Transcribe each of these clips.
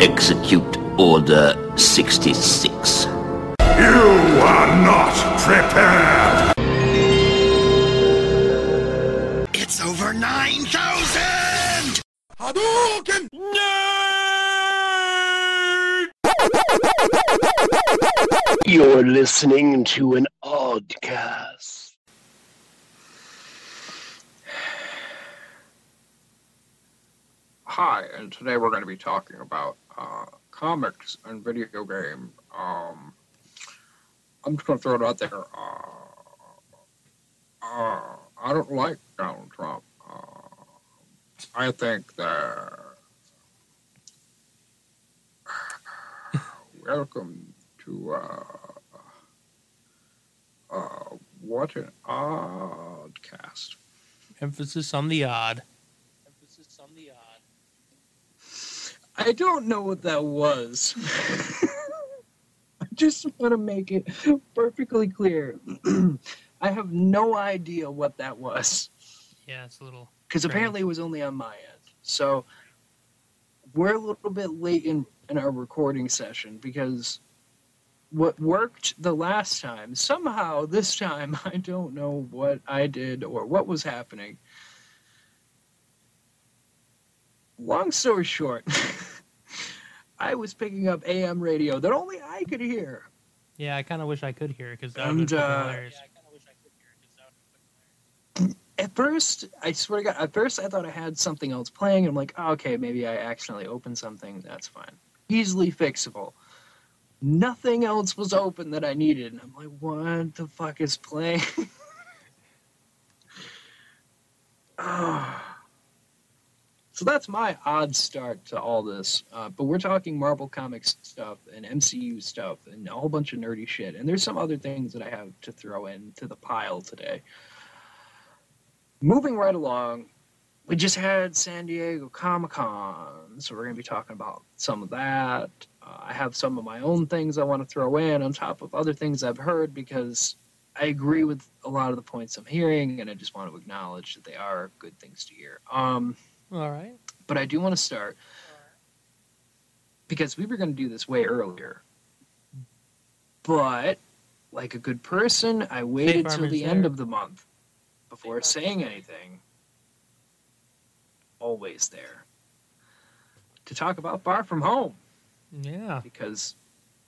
Execute Order 66. You are not prepared! It's over 9,000! Hadouken! You're listening to an oddcast. Hi, and today we're going to be talking about uh, comics and video game. Um, I'm just going to throw it out there. Uh, uh, I don't like Donald Trump. Uh, I think that. Welcome to uh, uh, what an odd cast. Emphasis on the odd. I don't know what that was. I just want to make it perfectly clear. I have no idea what that was Yeah, it's a little. because apparently it was only on my end. So we're a little bit late in, in our recording session because what worked the last time, somehow this time, I don't know what I did or what was happening. Long story short, I was picking up AM radio that only I could hear. Yeah, I kind of wish I could hear because that would uh, hilarious. At first, I swear to God, at first I thought I had something else playing. I'm like, oh, okay, maybe I accidentally opened something. That's fine. Easily fixable. Nothing else was open that I needed. And I'm like, what the fuck is playing? Ah. So that's my odd start to all this. Uh, but we're talking Marvel Comics stuff and MCU stuff and a whole bunch of nerdy shit. And there's some other things that I have to throw into the pile today. Moving right along, we just had San Diego Comic Con. So we're going to be talking about some of that. Uh, I have some of my own things I want to throw in on top of other things I've heard because I agree with a lot of the points I'm hearing and I just want to acknowledge that they are good things to hear. Um, All right. but I do want to start because we were going to do this way earlier. But like a good person, I waited till the there. end of the month before saying anything. Always there to talk about Far From Home Yeah. because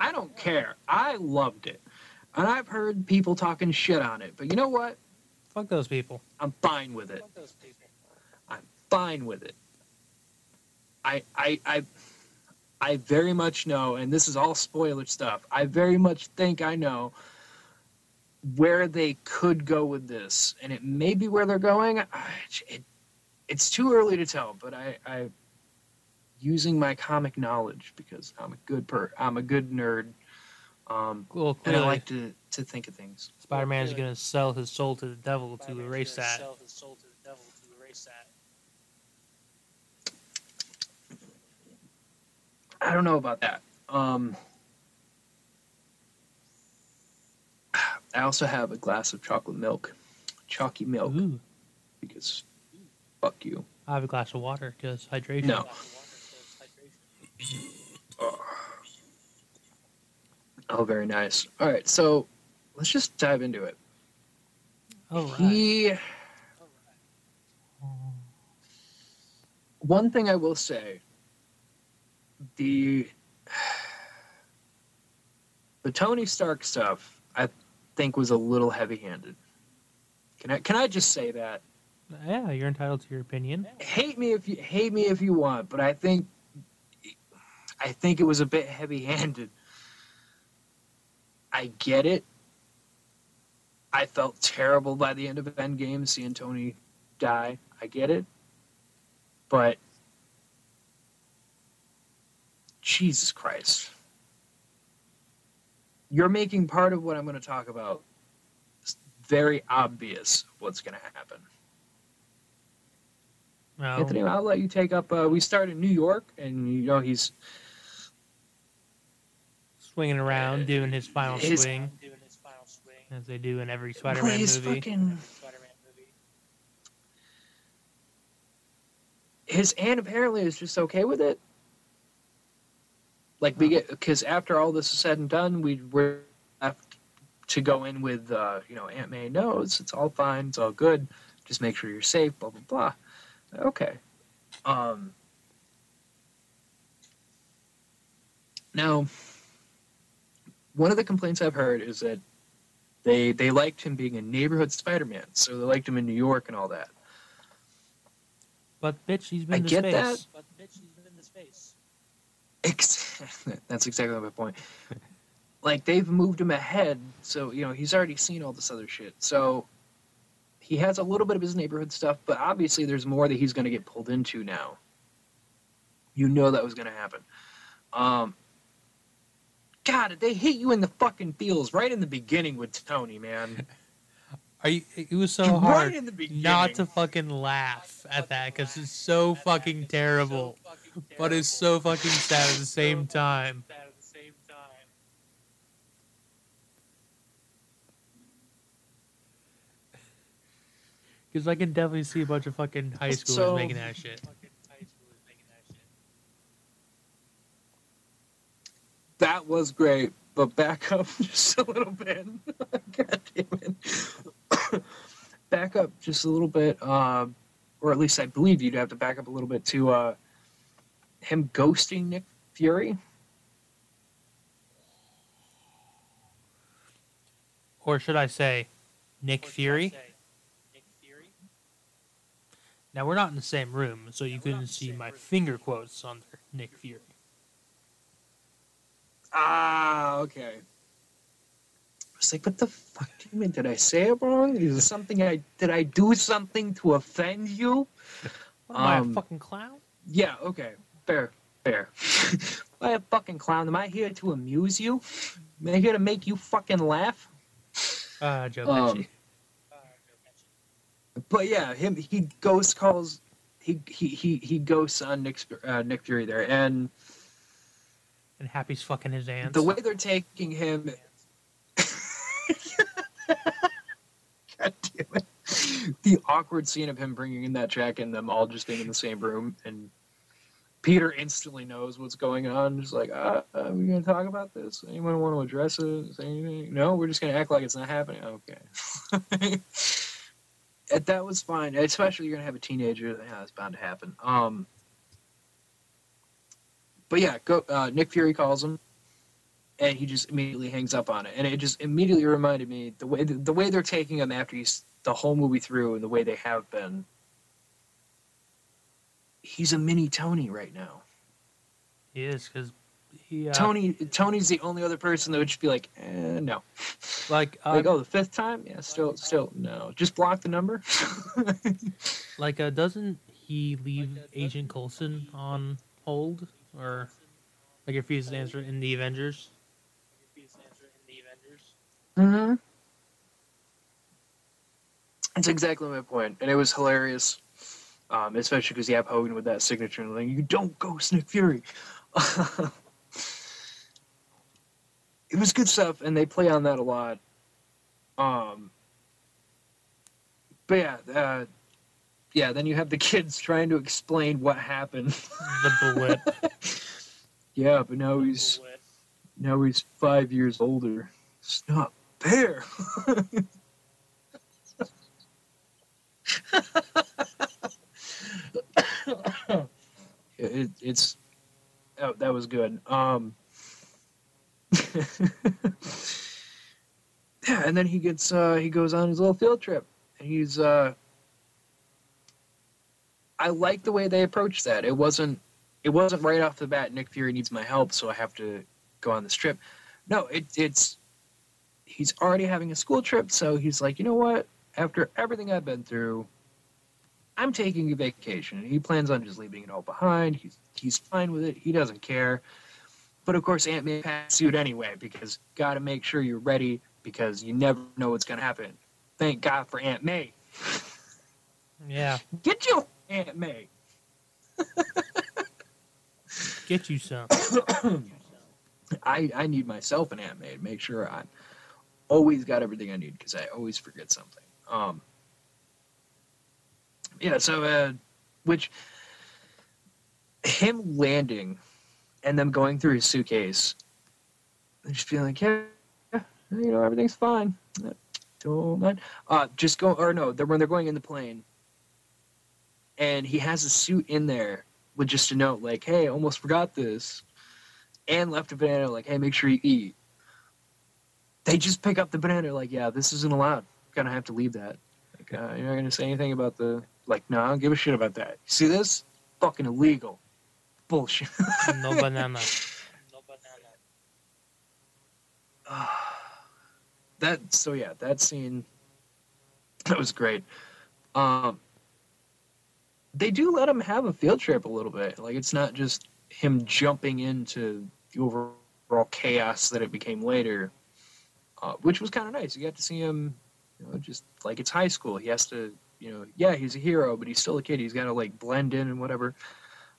I don't care. I loved it. And I've heard people talking shit on it, but you know what? Fuck those people. I'm fine with it. I'm fine with it. I I I I very much know, and this is all spoiler stuff. I very much think I know where they could go with this, and it may be where they're going. I- It, it's too early to tell, but I, I using my comic knowledge because I'm a good per I'm a good nerd, um, Well, and I like to to think of things. Spider Man is going to sell his soul to the devil to erase that. I don't know about that. Um, I also have a glass of chocolate milk, chalky milk, Ooh. because fuck you. I have a glass of water because hydration. No. Oh, very nice. All right, so let's just dive into it. All right. He. One thing I will say, the the Tony Stark stuff, I think was a little heavy-handed. Can I can I just say that? Yeah, you're entitled to your opinion. Hate me if you hate me if you want, but I think I think it was a bit heavy-handed. I get it. I felt terrible by the end of Endgame seeing Tony die. I get it. But Jesus Christ. You're making part of what I'm going to talk about very obvious what's going to happen. No. Anthony, I'll let you take up. Uh, we start in New York, and you know he's swinging around, doing his final His- swing, as they do in every Spider-Man movie. fucking. His aunt apparently is just okay with it. Like we get because after all this is said and done, we were left to go in with uh, you know Aunt May knows it's all fine, it's all good. Just make sure you're safe. Blah blah blah. Okay. Um. Now, one of the complaints I've heard is that they they liked him being a neighborhood Spider-Man, so they liked him in New York and all that. But bitch, he's been I to get space. that. But bitch, he's been to space. That's exactly my point. Like they've moved him ahead, so you know he's already seen all this other shit. So he has a little bit of his neighborhood stuff, but obviously there's more that he's going to get pulled into now. You know that was going to happen. Um, God, they hit you in the fucking feels right in the beginning with Tony, man. Are you? It was so right hard in the beginning. not to fucking laugh at that because it's so fucking terrible, but it's so fucking sad at the same time. Because I can definitely see a bunch of fucking high schoolers So- making that shit. That was great, but back up just a little bit. God damn it. back up just a little bit, uh, or at least I believe you'd have to back up a little bit to uh, him ghosting Nick Fury. Or should I say, Nick Fury? Now we're not in the same room, so you couldn't see my finger quotes under Nick Fury. Ah, okay. I was like, what the fuck do you mean? Did I say it wrong? Is it something I did I do something to offend you? What, am I a Um, fucking clown? Yeah, okay. Fair, fair. I a fucking clown? Am I here to amuse you? Am I here to make you fucking laugh? Uh, Joe um, Pesci. But yeah, him he ghost calls he he he he ghosts on Nick uh, Nick Fury there, and And Happy's fucking his aunts. the way they're taking him. God damn it! The awkward scene of him bringing in that jacket and them all just being in the same room, and Peter instantly knows what's going on. Just like, uh, are we gonna talk about this? Anyone want to address it? Say anything? No, we're just gonna act like it's not happening. Okay. That was fine, especially you're gonna have a teenager. Yeah, it's bound to happen. Um, but yeah, go. Uh, Nick Fury calls him, and he just immediately hangs up on it, and it just immediately reminded me the way the, way they're taking him after he's the whole movie through, and the way they have been. He's a mini Tony right now. He is, because he, uh, Tony Tony's the only other person that would just be like, eh, no. like, uh, Like, oh, the fifth time? Yeah, still, still, no. Just block the number. like, uh, doesn't he leave Agent Coulson on hold? Or, like, refuse to answer in the Avengers? Mm-hmm. That's exactly my point, and it was hilarious, um, especially because you have Hogan with that signature and like, you don't go Nick Fury. it was good stuff, and they play on that a lot. Um, but yeah, uh, yeah. Then you have the kids trying to explain what happened. The blip. yeah, but now he's now he's five years older. It's not fair. It, it's oh, that was good. Um, yeah, and then he gets uh, he goes on his little field trip, and he's. Uh, I like the way they approached that. It wasn't it wasn't right off the bat. Nick Fury needs my help, so I have to go on this trip. No, it, it's he's already having a school trip, so he's like, you know what? After everything I've been through, I'm taking a vacation. And he plans on just leaving it all behind. He's he's fine with it. He doesn't care. But of course, Aunt May packs suit anyway because got to make sure you're ready because you never know what's gonna happen. Thank God for Aunt May. Yeah, Get you Aunt May. get you some. I I need myself an Aunt May to make sure I always got everything I need because I always forget something. Um. Yeah. So, uh, which him landing and them going through his suitcase, and just feeling like, yeah, yeah, you know, everything's fine. Don't mind. Uh, just go, or no, they're, when they're going in the plane, and he has a suit in there with just a note like, hey, almost forgot this, and left a banana like, hey, make sure you eat. They just pick up the banana like, yeah, this isn't allowed. Gonna have to leave that. Like, uh, you're not gonna say anything about the like, no, I don't give a shit about that. See this? Fucking illegal. Bullshit. No banana. No banana. that so yeah, that scene that was great. Um they do let him have a field trip a little bit. Like it's not just him jumping into the overall chaos that it became later, uh, which was kind of nice. You got to see him, you know, just like it's high school. He has to, you know, yeah, he's a hero, but he's still a kid. He's got to like blend in and whatever,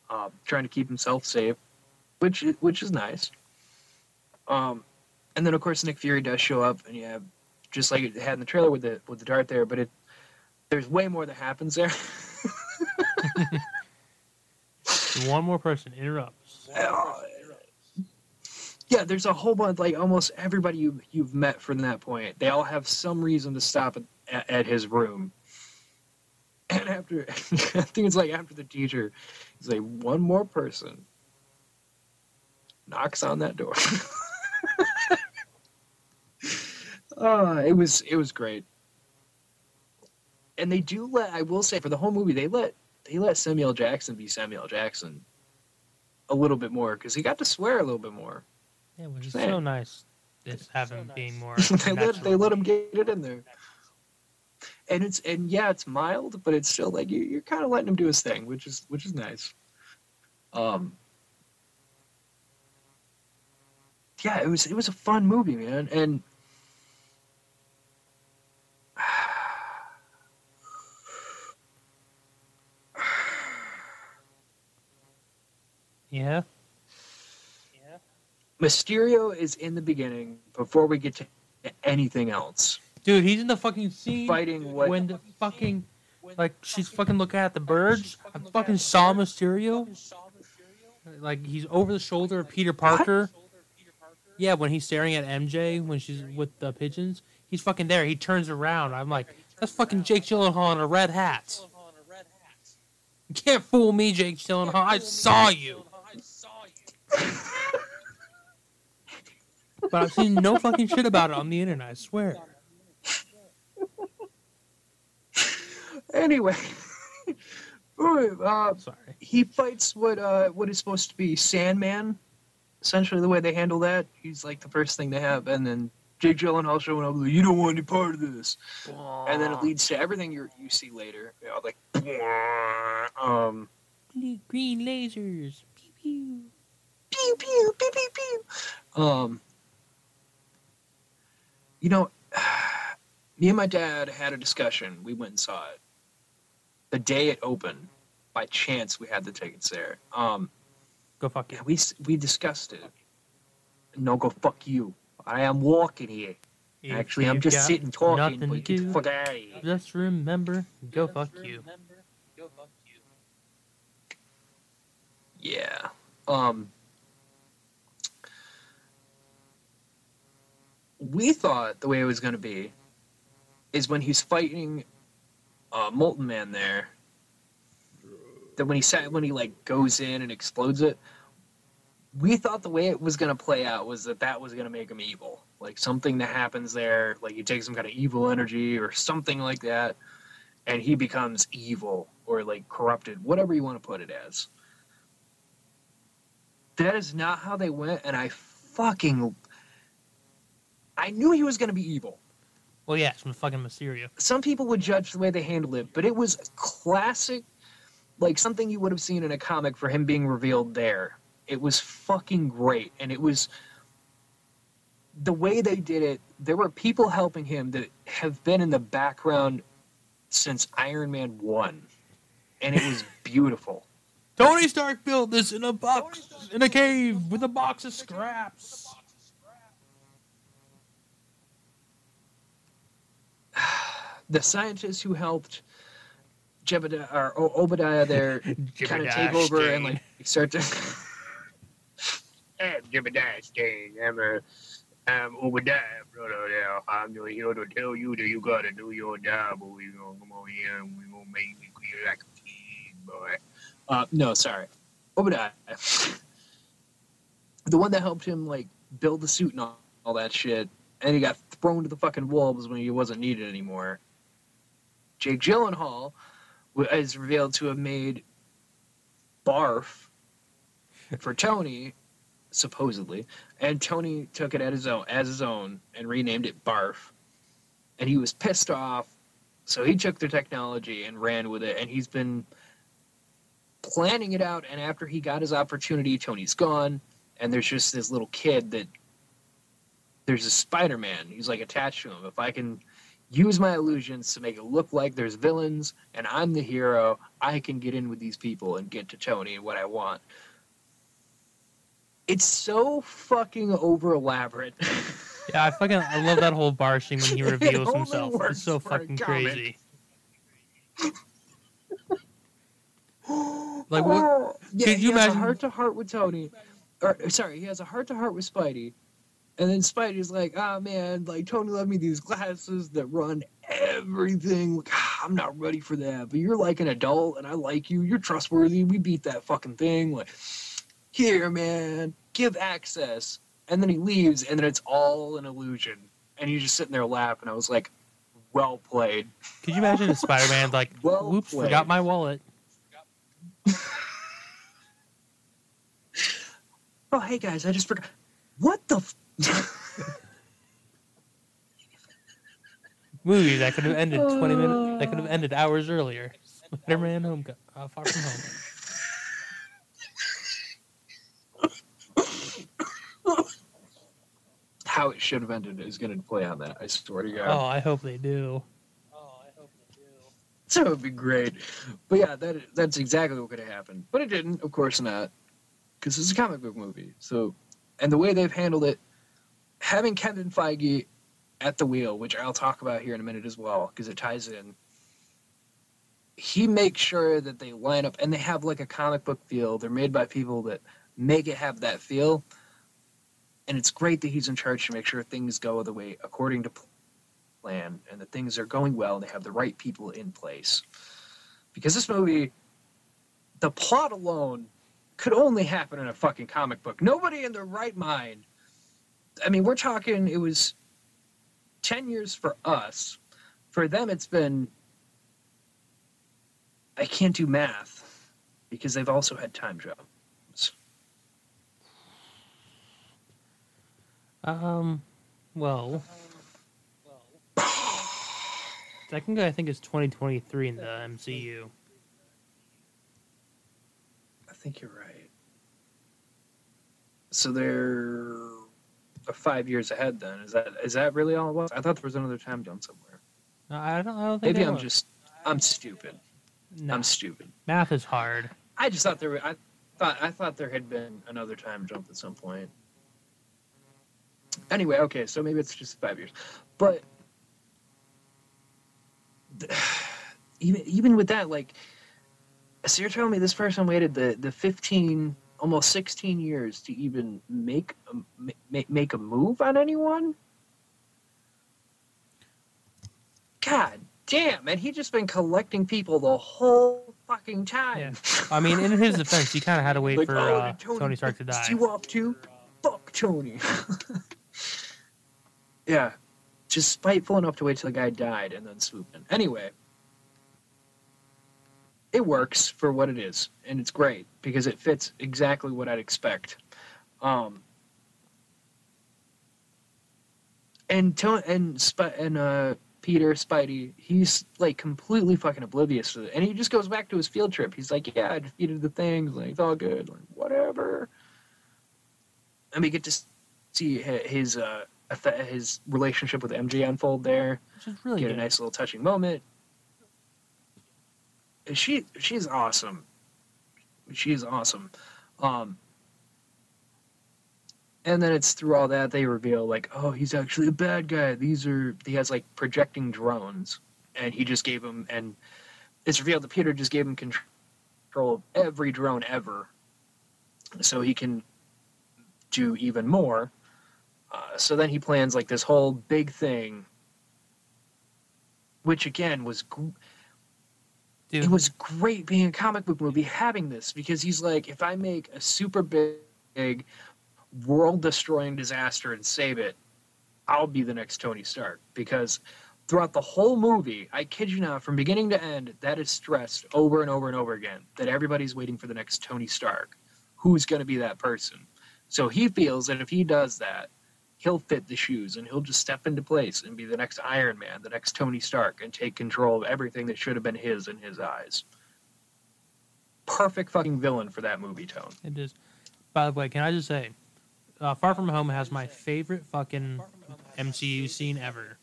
uh, trying to keep himself safe, which which is nice. Um, and then of course Nick Fury does show up, and you have just like it had in the trailer with the with the dart there, but it there's way more that happens there. One more person interrupts. Uh, yeah, there's a whole bunch, like almost everybody you you've met from that point. They all have some reason to stop at, at, at his room. And after, I think it's like after the teacher, he's like, one more person knocks on that door. uh, it was it was great. And they do let I will say for the whole movie they let they let Samuel Jackson be Samuel Jackson a little bit more because he got to swear a little bit more. Yeah, which is Saying. so nice. Just have him being more. they let they let him get it in there. And it's and yeah, it's mild, but it's still like you, you're kind of letting him do his thing, which is which is nice. Um, yeah, it was it was a fun movie, man, and Yeah. Yeah. Mysterio is in the beginning before we get to anything else. Dude, he's in the fucking scene Fighting what? when the fucking like she's fucking looking at the birds. I fucking saw Mysterio. Like he's over the shoulder of Peter Parker. Yeah, when he's staring at MJ when she's with the pigeons, he's fucking there. He turns around. I'm like, that's fucking Jake Gyllenhaal in a red hat. You can't fool me, Jake Gyllenhaal. I saw you. But I've seen no fucking shit about it on the internet. I swear. Anyway, uh, Sorry. he fights what uh what is supposed to be Sandman. Essentially, the way they handle that, he's like the first thing they have, and then Jake Gyllenhaal showing up. Like, you don't want any part of this, and then it leads to everything you you see later. You know, like, um, Green lasers. Pew pew. pew pew pew pew pew. Um, you know, me and my dad had a discussion. We went and saw it the day it opened. By chance, we had the tickets there. Um. Go fuck Yeah, you. we we discussed it. No, go fuck you. I am walking here. Actually, I'm just sitting talking. nothing But to you get do, fuck out of here. Just remember, go fuck you. Yeah. Um. We thought the way it was going to be is when he's fighting uh, Molten Man there. That when he sat, when he like goes in and explodes it, we thought the way it was going to play out was that that was going to make him evil. Like something that happens there, like you take some kind of evil energy or something like that, and he becomes evil or like corrupted, whatever you want to put it as. That is not how they went, and I fucking. I knew he was going to be evil. Well, yeah, it's from fucking Mysterio. Some people would judge the way they handled it, but it was classic, like something you would have seen in a comic for him being revealed there. It was fucking great, and it was the way they did it. There were people helping him that have been in the background since Iron Man 1, and it was beautiful. Tony Stark built this in a box, in a cave with a box of scraps. The scientists who helped Jebediah or Obadiah there kind of take over and like start to Jebediah Stane. I'm a, I'm Obadiah, brother. Now I'm just here to tell you that you gotta do your job, or we gonna come over here and we gonna make me feel like a kid, boy. Uh, no, sorry, Obadiah, the one that helped him like build the suit and all, all that shit, and he got thrown to the fucking wolves when he wasn't needed anymore. Jake Gyllenhaal is revealed to have made Barf for Tony, supposedly, and Tony took it his own, as his own, and renamed it Barf, and he was pissed off, so he took the technology and ran with it, and he's been planning it out. And after he got his opportunity, Tony's gone, and there's just this little kid that there's a Spider-Man. He's like attached to him. If I can use my illusions to make it look like there's villains and I'm the hero, I can get in with these people and get to Tony and what I want. It's so fucking over elaborate. Yeah, I fucking I love that whole bar scene when he reveals only himself. It's so fucking crazy. Like what? Yeah, Could you has imagine- heart to heart with Tony. Or sorry, he has a heart to heart with Spidey. And then Spidey's like, ah man, like Tony left me these glasses that run everything. Like, ah, I'm not ready for that. But you're like an adult and I like you. You're trustworthy. We beat that fucking thing. Like, here, man, give access. And then he leaves and then it's all an illusion. And you just sitting there laughing. And I was like, well played. Could you imagine if Spider-Man like, Well whoops, played. forgot my wallet? Oh, hey guys, I just forgot. What the? F- Movie that could have ended twenty minutes. That could have ended hours earlier. Spider-Man: Home, uh, Far From Home. How it should have ended is going to play on that. I swear to God. Oh, I hope they do. Oh, I hope they do. So it would be great. But yeah, that that's exactly what could have happened. But it didn't, of course not. Because it's a comic book movie. So, and the way they've handled it, having Kevin Feige at the wheel, which I'll talk about here in a minute as well, because it ties in. He makes sure that they line up and they have like a comic book feel. They're made by people that make it have that feel. And it's great that he's in charge to make sure things go the way according to plan and that things are going well and they have the right people in place. Because this movie, the plot alone could only happen in a fucking comic book. Nobody in their right mind. I mean, we're talking, it was 10 years for us. For them, it's been. I can't do math because they've also had time jobs. Um, well, second guy I think is 2023 in the MCU. I think you're right. So they're five years ahead. Then is that is that really all it was? I thought there was another time jump somewhere. No, I don't. I don't think. Maybe I'm will. just I'm stupid. No, I'm stupid. math is hard. I just thought there were, I thought I thought there had been another time jump at some point. Anyway, okay, so maybe it's just five years, but even even with that, like, so you're telling me this person waited the the fifteen, almost sixteen years to even make a, make a move on anyone? God damn, and he just been collecting people the whole fucking time. Yeah. I mean, in his defense, he kind of had to wait Like, for oh, uh, did Tony Stark to die. You off too? Fuck Tony. yeah, just spiteful enough to wait till the guy died and then swoop in. Anyway, it works for what it is, and it's great because it fits exactly what I'd expect. Um, and and Sp- and uh, Peter Spidey, he's like completely fucking oblivious to it, and he just goes back to his field trip. He's like, "Yeah, I defeated the things. Like it's all good. Like whatever." And we get to see his uh his relationship with MJ unfold there. Which is really Get a nice little touching moment. She she's awesome. She's awesome. Um, and then it's through all that they reveal like, oh, he's actually a bad guy. These are he has like projecting drones, and he just gave him and it's revealed that Peter just gave him control of every drone ever, so he can do even more. Uh, so then he plans like this whole big thing, which again was gr- Dude, it was great being a comic book movie having this because he's like, if I make a super big, world destroying disaster and save it, I'll be the next Tony Stark. Because throughout the whole movie, I kid you not, from beginning to end, that is stressed over and over and over again that everybody's waiting for the next Tony Stark. Who's going to be that person? So he feels that if he does that, he'll fit the shoes and he'll just step into place and be the next Iron Man, the next Tony Stark, and take control of everything that should have been his in his eyes. Perfect fucking villain for that movie, Tone. It is. By the way, can I just say, uh, Far From Home has my favorite fucking MCU scene ever.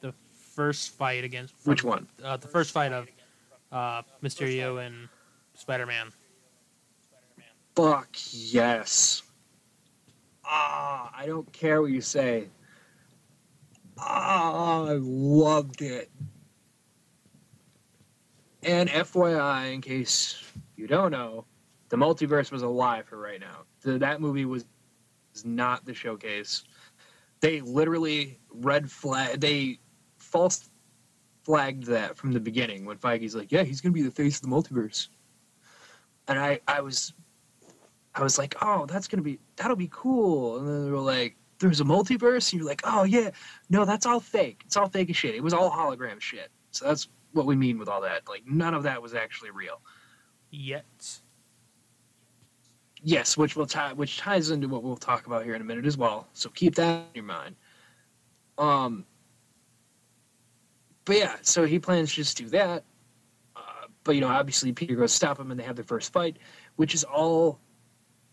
The first fight against Which one? Uh, the first fight of uh, Mysterio and Spider Man. Fuck yes. Ah, I don't care what you say. Ah, I loved it. And FYI, in case you don't know, the multiverse was a lie for right now. The, that movie was, was not the showcase. They literally red flag. They false flagged that from the beginning when Feige's like, "Yeah, he's gonna be the face of the multiverse," and I, I was I was like, oh, that's gonna be that'll be cool. And then they were like, there's a multiverse, and you're like, oh yeah, no, that's all fake. It's all fake as shit. It was all hologram shit. So that's what we mean with all that. Like none of that was actually real. Yet. Yes, which will tie which ties into what we'll talk about here in a minute as well. So keep that in your mind. Um but yeah, so he plans to just do that. Uh, but you know, obviously Peter goes stop him and they have their first fight, which is all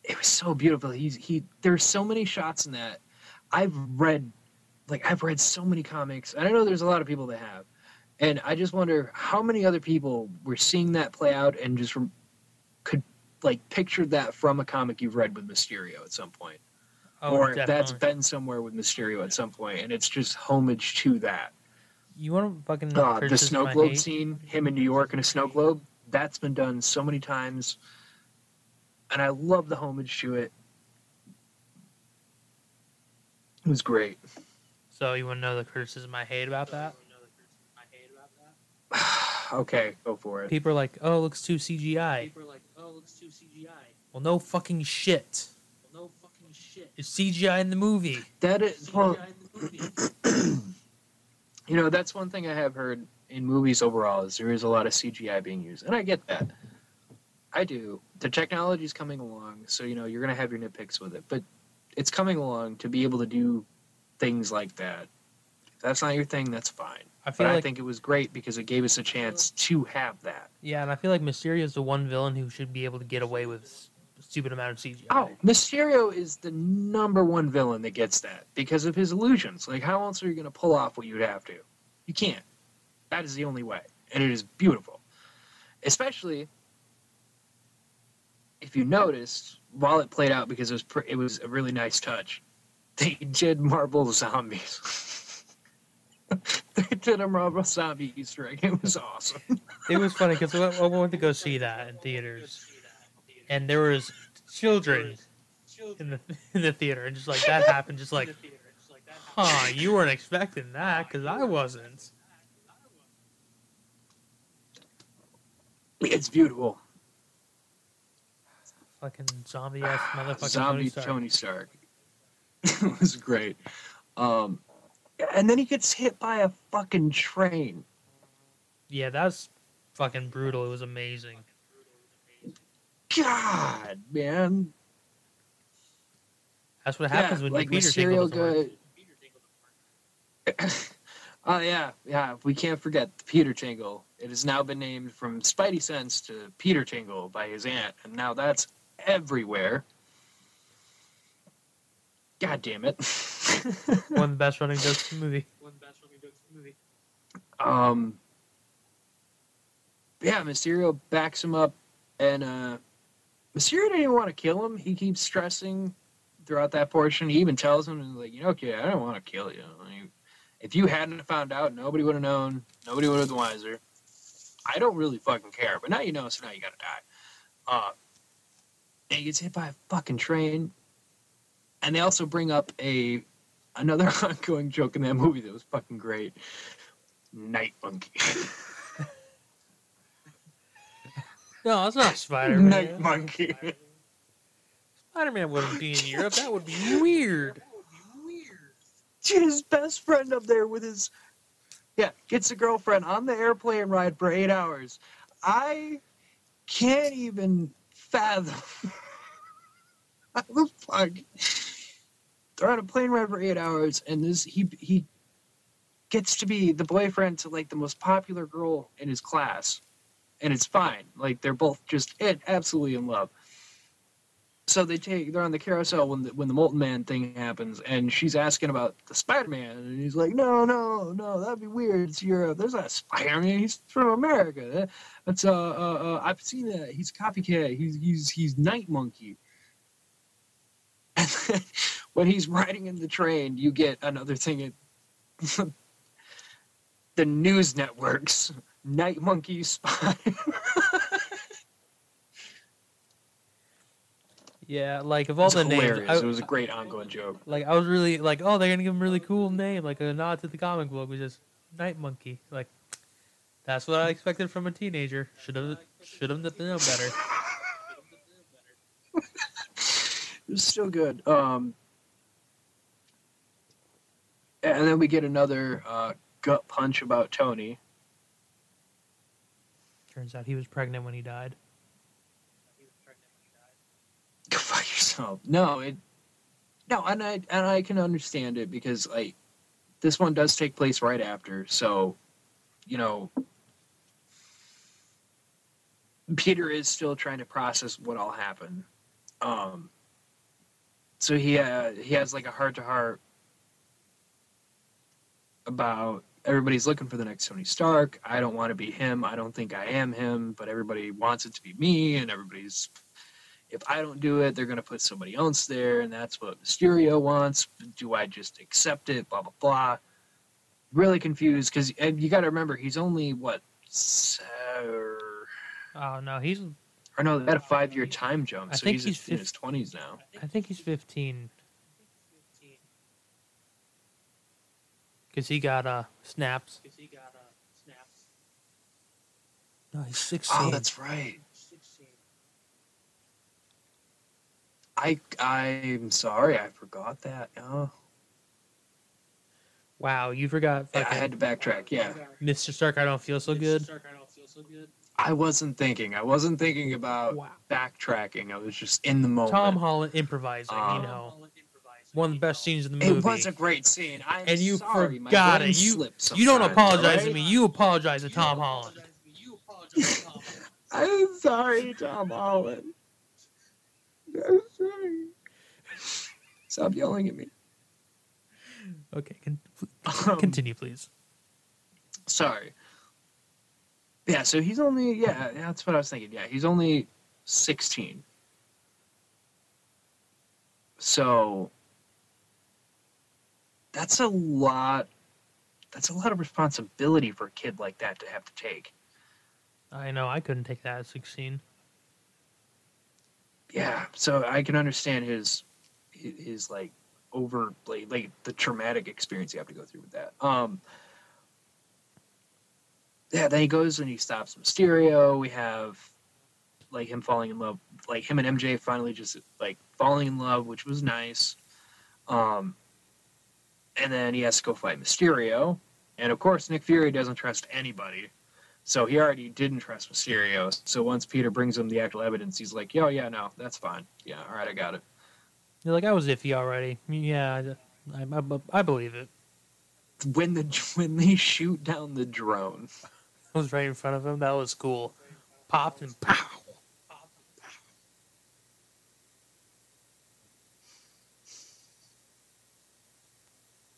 it was so beautiful. He's he there's so many shots in that. I've read like I've read so many comics. And I know there's a lot of people that have. And I just wonder how many other people were seeing that play out and just could like picture that from a comic you've read with Mysterio at some point. Oh, or if that's definitely. been somewhere with Mysterio at some point and it's just homage to that. You want to fucking Uh, the snow globe hate? scene, him in New York in a snow globe, that's been done so many times. And I love the homage to it. It was great. So you want to know the criticism I hate about that? okay, go for it. People are like, "Oh, it looks too CGI." People are like, "Oh, it looks too CGI." Well, no fucking shit. Well, no fucking shit. It's CGI in the movie. That is well, you know, that's one thing I have heard in movies overall is there is a lot of CGI being used, and I get that. I do. The technology is coming along, so you know you're gonna have your nitpicks with it, but it's coming along to be able to do things like that. If that's not your thing, that's fine. I But feel I think it was great because it gave us a chance to have that. yeah, and I feel like Mysterio is the one villain who should be able to get away with stupid amount of CGI. Oh, Mysterio is the number one villain that gets that because of his illusions. Like, how else are you going to pull off what you'd have to? You can't. That is the only way, and it is beautiful. Especially if you noticed while it played out, because it was pr- it was a really nice touch. They did Marvel zombies. they did a Marvel zombie Easter egg. It was awesome. It was funny because I I went to go see that in theaters, and there was children in the in the theater, and just like that happened, just like, huh, you weren't expecting that because I wasn't. It's beautiful. Fucking zombie ass motherfucking zombie Tony Stark. Tony Stark. it was great. Um, and then he gets hit by a fucking train. Yeah, that's fucking brutal. It was amazing. God, man. That's what happens yeah, when like Peter Mysterio Tingle doesn't Oh yeah, yeah. We can't forget the Peter Tingle. It has now been named from Spidey Sense to Peter Tingle by his aunt, and now that's everywhere. God damn it. One of the best running jokes movie. One best running jokes in the movie. Um, yeah, Mysterio backs him up, and uh, Mysterio didn't even want to kill him. He keeps stressing throughout that portion. He even tells him, like, you know, kid, I don't want to kill you. Like, if you hadn't found out, nobody would have known. Nobody would have been wiser. I don't really fucking care, but now you know, so now you gotta die. Uh, and he gets hit by a fucking train. and they also bring up a another ongoing joke in that movie that was fucking great. Night monkey. No, it's not Spider Man. Night monkey. Spider Man wouldn't be in Europe. That would be weird. his best friend up there with his yeah gets a girlfriend on the airplane ride for eight hours i can't even fathom. How the fuck they're on a plane ride for eight hours and this he he gets to be the boyfriend to like the most popular girl in his class and it's fine. Like they're both just it absolutely in love so they take they're on the carousel when the when the molten man thing happens and she's asking about the spider-man and he's like no no no that'd be weird. It's europe. There's not a spider-man. He's from america. That's uh, uh, uh i've seen that. He's a copycat. He's he's he's night monkey. And then when he's riding in the train you get another thing in the news networks. Night monkey spy Yeah, like of all It's the names, hilarious. I, it was a great ongoing joke like I was really like, oh, they're gonna give him a really cool name, like a nod to the comic book, which is Night Monkey. Like, that's what I expected from a teenager. Should have, should have known better. It was still good. Um, and then we get another uh, gut punch about Tony. Turns out he was pregnant when he died. Go No, it. No, and I and I can understand it because like this one does take place right after, so you know Peter is still trying to process what all happened. Um, so he uh, he has like a heart to heart about everybody's looking for the next Tony Stark. I don't want to be him. I don't think I am him, but everybody wants it to be me, and everybody's if I don't do it, they're going to put somebody else there, and that's what Mysterio wants. Do I just accept it? Blah blah blah. Really confused because you got to remember he's only what, se- Oh no, he's. or no, they had a five year time jump, I so think he's, he's in his twenties now. I think he's fifteen. Cause he got uh snaps. No, he's sixteen. Oh, that's right. I I'm sorry, I forgot that. Oh, Wow, you forgot yeah, I had to backtrack. Yeah, Mr. Stark. I don't feel so good. I wasn't thinking. I wasn't thinking about Wow. backtracking. I was just in the moment. Tom Holland improvising. Um, you know, one of the best scenes in the movie. It was a great scene. I'm and you sorry, my forgot brain it. You slips you don't sometimes, apologize to alright? me. You apologize to Tom Holland. I'm sorry, Tom Holland. Stop yelling at me. Okay, con- Um, continue, please. Sorry. Yeah, so he's only yeah, that's what I was thinking. Yeah, he's only 16. So that's a lot that's a lot of responsibility for a kid like that to have to take. I know I couldn't take that at sixteen. Yeah, so I can understand his his, like over like, like the traumatic experience you have to go through with that. Um yeah, then he goes and he stops Mysterio. We have like him falling in love, like him and MJ finally just like falling in love, which was nice. Um, and then he has to go fight Mysterio, and of course Nick Fury doesn't trust anybody, so he already didn't trust Mysterio. So once Peter brings him the actual evidence, he's like, "Yo, yeah, no, that's fine. Yeah, all right, I got it." You're like I was iffy already. Yeah, I, I, I believe it. When the when they shoot down the drone, I was right in front of him. That was cool. Popped and pow.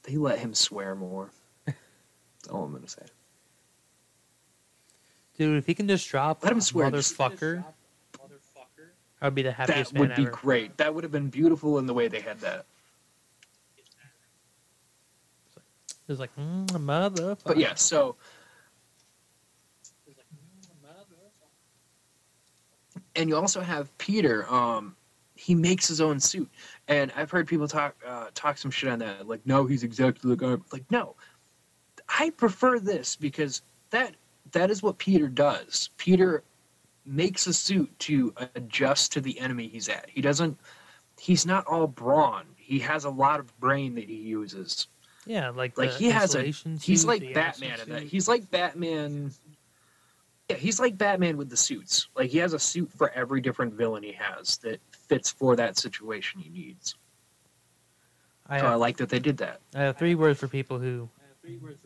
they let him swear more. That's all I'm gonna say. Dude, if he can just drop Let him swear, motherfucker, I'd be the That happiest would be ever. great. That would have been beautiful in the way they had that. It's like mm, motherfucker. But yeah, so and you also have Peter. Um, he makes his own suit, And I've heard people talk uh, talk some shit on that, like, no, he's exactly like Iron. Like, no, I prefer this because that that is what Peter does. Peter makes a suit to adjust to the enemy he's at. He doesn't. He's not all brawn. He has a lot of brain that he uses. Yeah, like Like he has a. He's like Batman in that. He's like Batman. Yeah, he's like Batman with the suits. Like he has a suit for every different villain he has that fits for that situation he needs. I So I like that they did that. I have three words for people who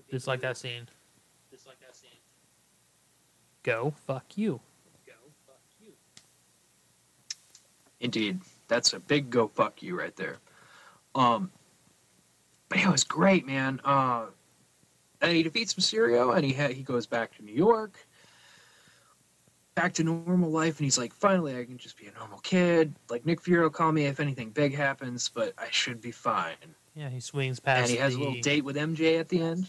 dislike that scene. Go fuck you. Go fuck you. Indeed, that's a big go fuck you right there. Um, but yeah, it was great, man. Uh, and he defeats Mysterio, and he ha- he goes back to New York, back to normal life, and he's like, finally, I can just be a normal kid. Like Nick Fury will call me if anything big happens, but I should be fine. Yeah, he swings past and he has the a little date with MJ at the end.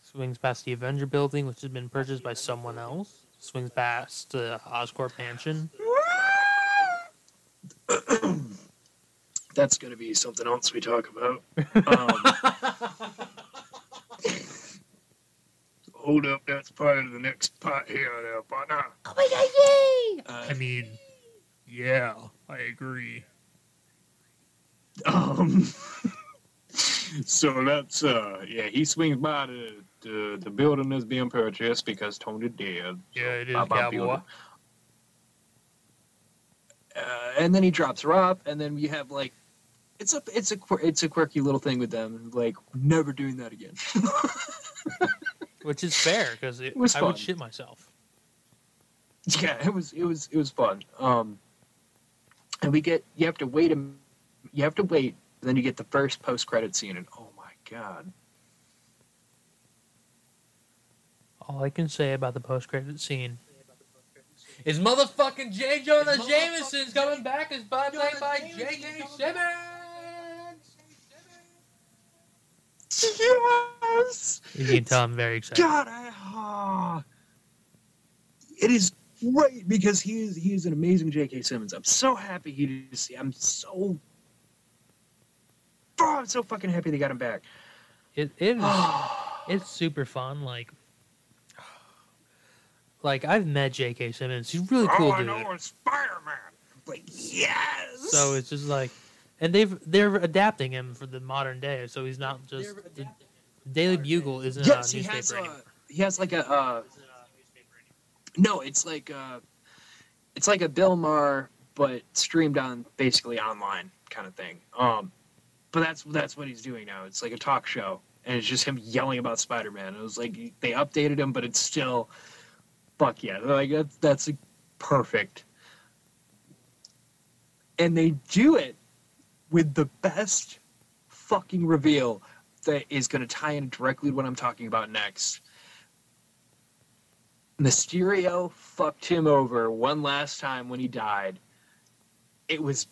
swings past the Avenger building, which has been purchased by someone else. Swings past the Oscorp mansion. That's gonna be something else we talk about. Um, Hold up, that's part of the next part here, there, partner. uh, I mean, yeah, I agree. Um. so that's uh yeah he swings by the the, the building is being purchased because Tony dead. Yeah, it is, Bye bye, cowboy. Uh, and then he drops her off, and then we have like it's a it's a it's a quirky little thing with them. Like never doing that again. Which is fair because It was I would shit myself. yeah, it was it was it was fun. Um, and we get you have to wait a you have to wait, and then you get the first post credit scene, and oh my god. All I can say about the post credit scene is motherfucking J. Jonah Jameson's coming back as by played by J.K. Simmons. Yes. You can tell I'm very excited. God, I, ah. it is great because he is he is an amazing J.K. Simmons. I'm so happy he just. I'm so. Oh, I'm so fucking happy they got him back. It, it is, it's super fun. Like, like I've met J.K. Simmons. He's really cool All I dude. know is Spider-Man. like yes. So it's just like, and they've they're adapting him for the modern day. So he's not just the Daily Bugle isn't yes, a he newspaper has. Uh, anymore. he has like a. Uh, no, it's like uh, it's like a Bill Maher, but streamed on basically online kind of thing. Um, but that's that's what he's doing now. It's like a talk show, and it's just him yelling about Spider Man. It was like they updated him, but it's still, fuck yeah, like that's that's perfect. And they do it with the best fucking reveal that is going to tie in directly to what I'm talking about next. Mysterio fucked him over one last time when he died. It was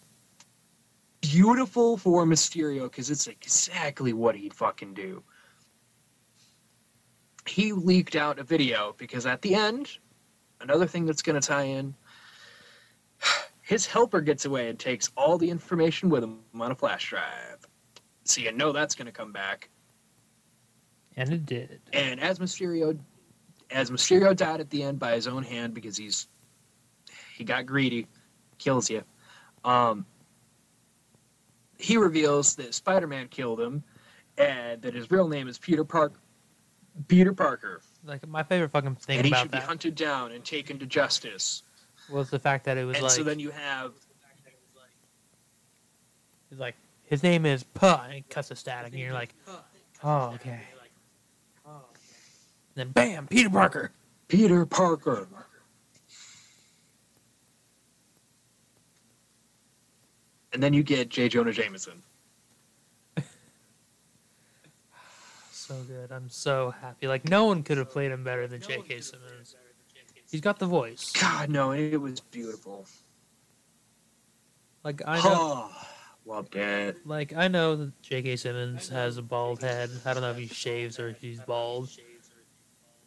beautiful for Mysterio because it's exactly what he'd fucking do. He leaked out a video because at the end, another thing that's going to tie in, his helper gets away and takes all the information with him on a flash drive. So you know that's going to come back. And it did. And as Mysterio, as Mysterio died at the end by his own hand because he's he got greedy, kills you. Um, he reveals that Spider-Man killed him, and that his real name is Peter Park, Peter Parker, Like my favorite fucking thing and he should be hunted down and taken to justice. was the fact that it was And like so then you have it's like his name is Puh, and it cuts the static, and you're like, oh okay. Then bam, Peter Parker. Peter Parker. And then you get J. Jonah Jameson. So good. I'm so happy. Like no one could have played him better than J.K. Simmons. He's got the voice. God, no, it was beautiful. Like I know, Oh, loved it. like I know that J.K. Simmons has a bald head. I don't know if he shaves or if he's bald.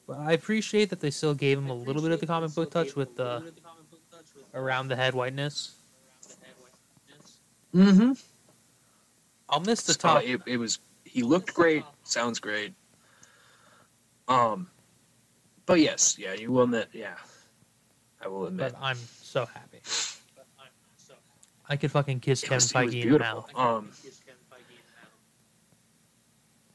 But I appreciate that they still gave him a little bit of the comic book touch with the around the head whiteness. Mm-hmm. I'll miss the Uh, top. it, it was he looked great, sounds great. Um, but yes, yeah, you will admit, yeah, I will admit. but I'm so happy. I could fucking kiss It Kevin was, it was Feige in the mouth. Um,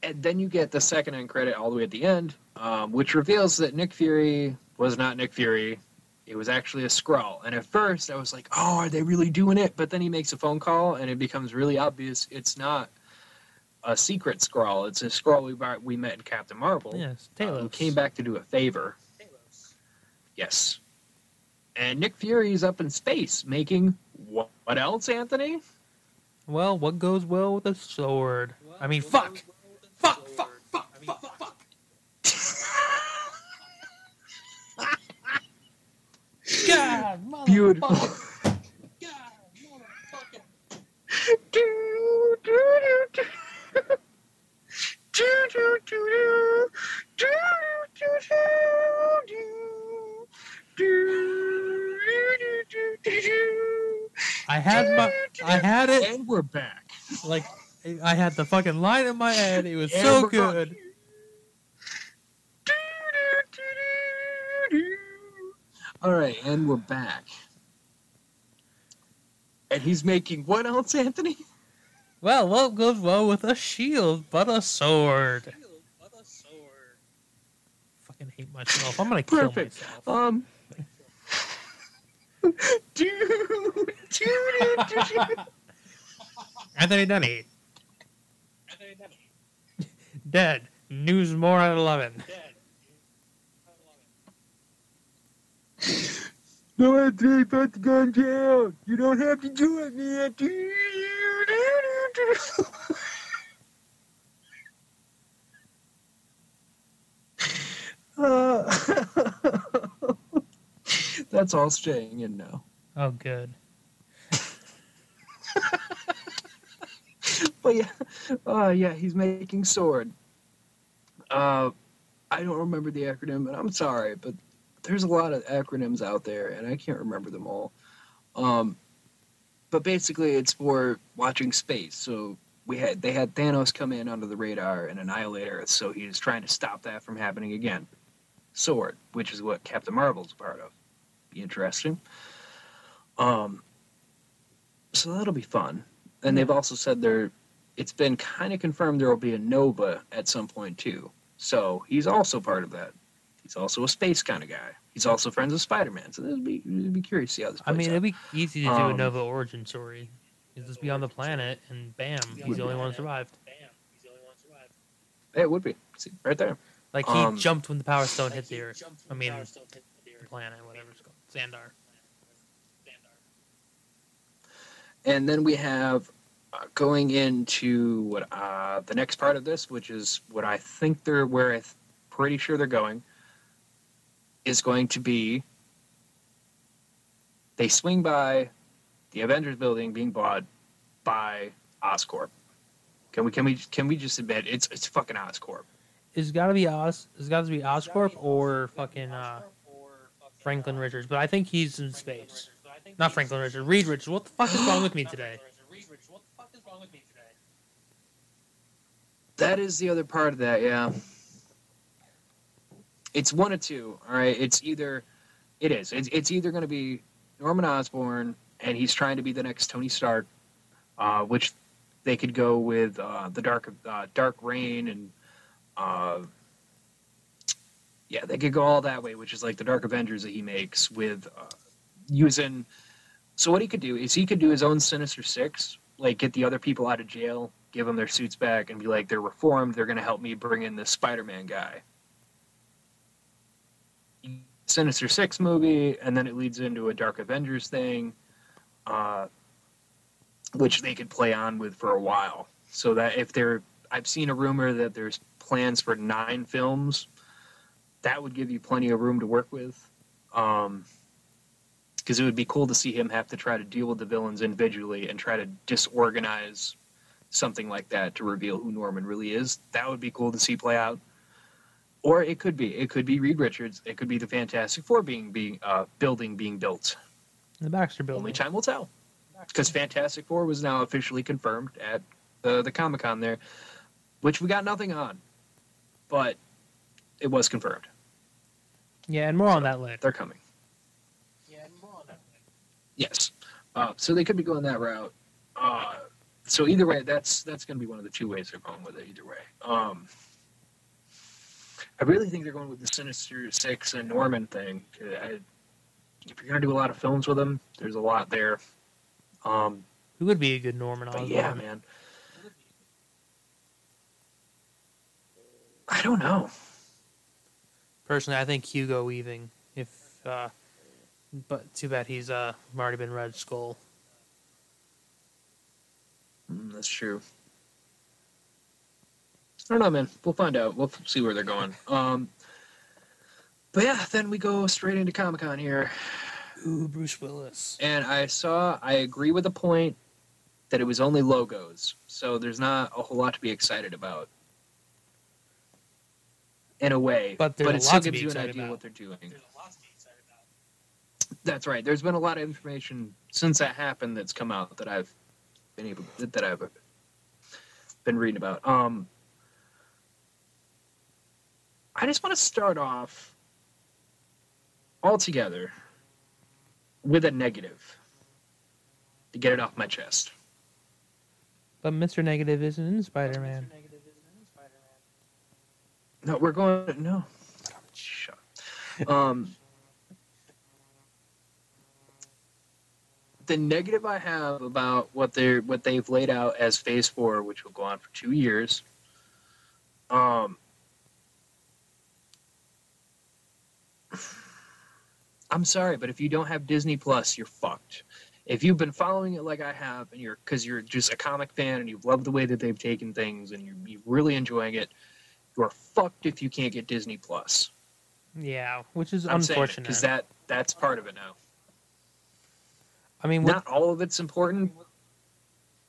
and then you get the second end credit all the way at the end, um, which reveals that Nick Fury was not Nick Fury. It was actually a Skrull. And at first, I was like, "Oh, are they really doing it?" But then he makes a phone call, and it becomes really obvious it's not a secret Skrull. It's a Skrull we we met in Captain Marvel, Yes, uh, Talos. who came back to do a favor. Talos. Yes. And Nick Fury's up in space making what, what else, Anthony? Well, what goes well with a sword? I mean, fuck! Fuck, fuck, fuck, fuck, fuck! God, motherfucker! Beautiful. I had my, I had it And we're back. like, I had the fucking line in my head. It was so good. All right, and we're back. And he's making what else, Anthony? Well, what goes well with a shield but a sword? Fucking hate myself. I'm gonna kill Perfect. myself. Um. Dude, dude, dude. Anthony Denny. Dead. News more at 11. No, Anthony, put the gun down. You don't have to do it, man. Uh, that's all staying in now. Oh, good. But yeah, uh, yeah, he's making sword. Uh, I don't remember the acronym, and I'm sorry, but there's a lot of acronyms out there, and I can't remember them all. Um, but basically, it's for watching space. So we had they had Thanos come in under the radar and annihilate Earth, so he's trying to stop that from happening again. Sword, which is what Captain Marvel's part of. Be interesting. Um, so that'll be fun. And they've also said there, it's been kind of confirmed there will be a Nova at some point too. So he's also part of that. He's also a space kind of guy. He's also friends with Spider-Man. So this would be, it'd be curious to see how this I mean, out. it'd be easy to do a Um, Nova origin story. You just be on the planet, and bam, he's the only one who survived. Bam, he's the only one that survived. Yeah, it would be. See, right there. Like, he Um, jumped when the Power Stone hit the Earth. I mean, the planet, whatever it's called. Xandar. And then we have uh, going into what uh, the next part of this, which is what I think they're where I'm pretty sure they're going, is going to be they swing by the Avengers building being bought by Oscorp. Can we can we can we just admit it's it's fucking Oscorp? It's gotta be Os. It's got to be Oscorp or fucking uh, Franklin Richards. But I think he's in space. Not Franklin Richards. Reed Richards. What the fuck is wrong with me today? That is the other part of that, yeah. It's one of two, all right? It's either, it is. It's, it's either going to be Norman Osborn, and he's trying to be the next Tony Stark, uh, which they could go with uh, the Dark uh, Dark Reign, and uh, yeah, they could go all that way, which is like the Dark Avengers that he makes with uh, using. So what he could do is he could do his own Sinister Six, like get the other people out of jail, give them their suits back, and be like, they're reformed. They're going to help me bring in this Spider-Man guy. Sinister Six movie, and then it leads into a Dark Avengers thing, uh, which they could play on with for a while. So that if they're, I've seen a rumor that there's plans for nine films. That would give you plenty of room to work with. Um, because it would be cool to see him have to try to deal with the villains individually and try to disorganize something like that to reveal who Norman really is. That would be cool to see play out. Or it could be it could be Reed Richards. It could be the Fantastic Four being being uh, building being built. The Baxter Building. Only time will tell. Because Fantastic Four was now officially confirmed at the the Comic Con there, which we got nothing on, but it was confirmed Yeah, and more on that later. they're coming. Yeah, and more on that later. Yes. Uh, so they could be going that route. Uh, so either way, that's that's going to be one of the two ways they're going with it. Either way, um, I really think they're going with the Sinister Six and Norman thing. I, if you're going to do a lot of films with them, there's a lot there. Um, Who would be a good Norman Osborn? yeah, man. I don't know. Personally, I think Hugo Weaving. If, uh, but too bad he's uh already been Red Skull. Mm, that's true. I don't know, man. We'll find out. We'll see where they're going. Um, but yeah, then we go straight into Comic Con here, Ooh, Bruce Willis. and I saw. I agree with the point that it was only logos, so there's not a whole lot to be excited about. In a way, But there's a it still gives you an idea about. what they're doing. That's right. There's been a lot of information since that happened that's come out that I've been able that I've been reading about. Um, I just want to start off altogether with a negative to get it off my chest. But Mr. Negative isn't in Spider Man. No, we're going. No, shut. up. Um, the negative I have about what they're what they've laid out as Phase Four, which will go on for two years. Um, I'm sorry, but if you don't have Disney Plus, you're fucked. If you've been following it like I have, and you're because you're just a comic fan and you love the way that they've taken things and you're, you're really enjoying it, you're fucked if you can't get Disney Plus. Yeah, which is I'm unfortunate. because that that's part of it now. I mean, what, Not all of it's important,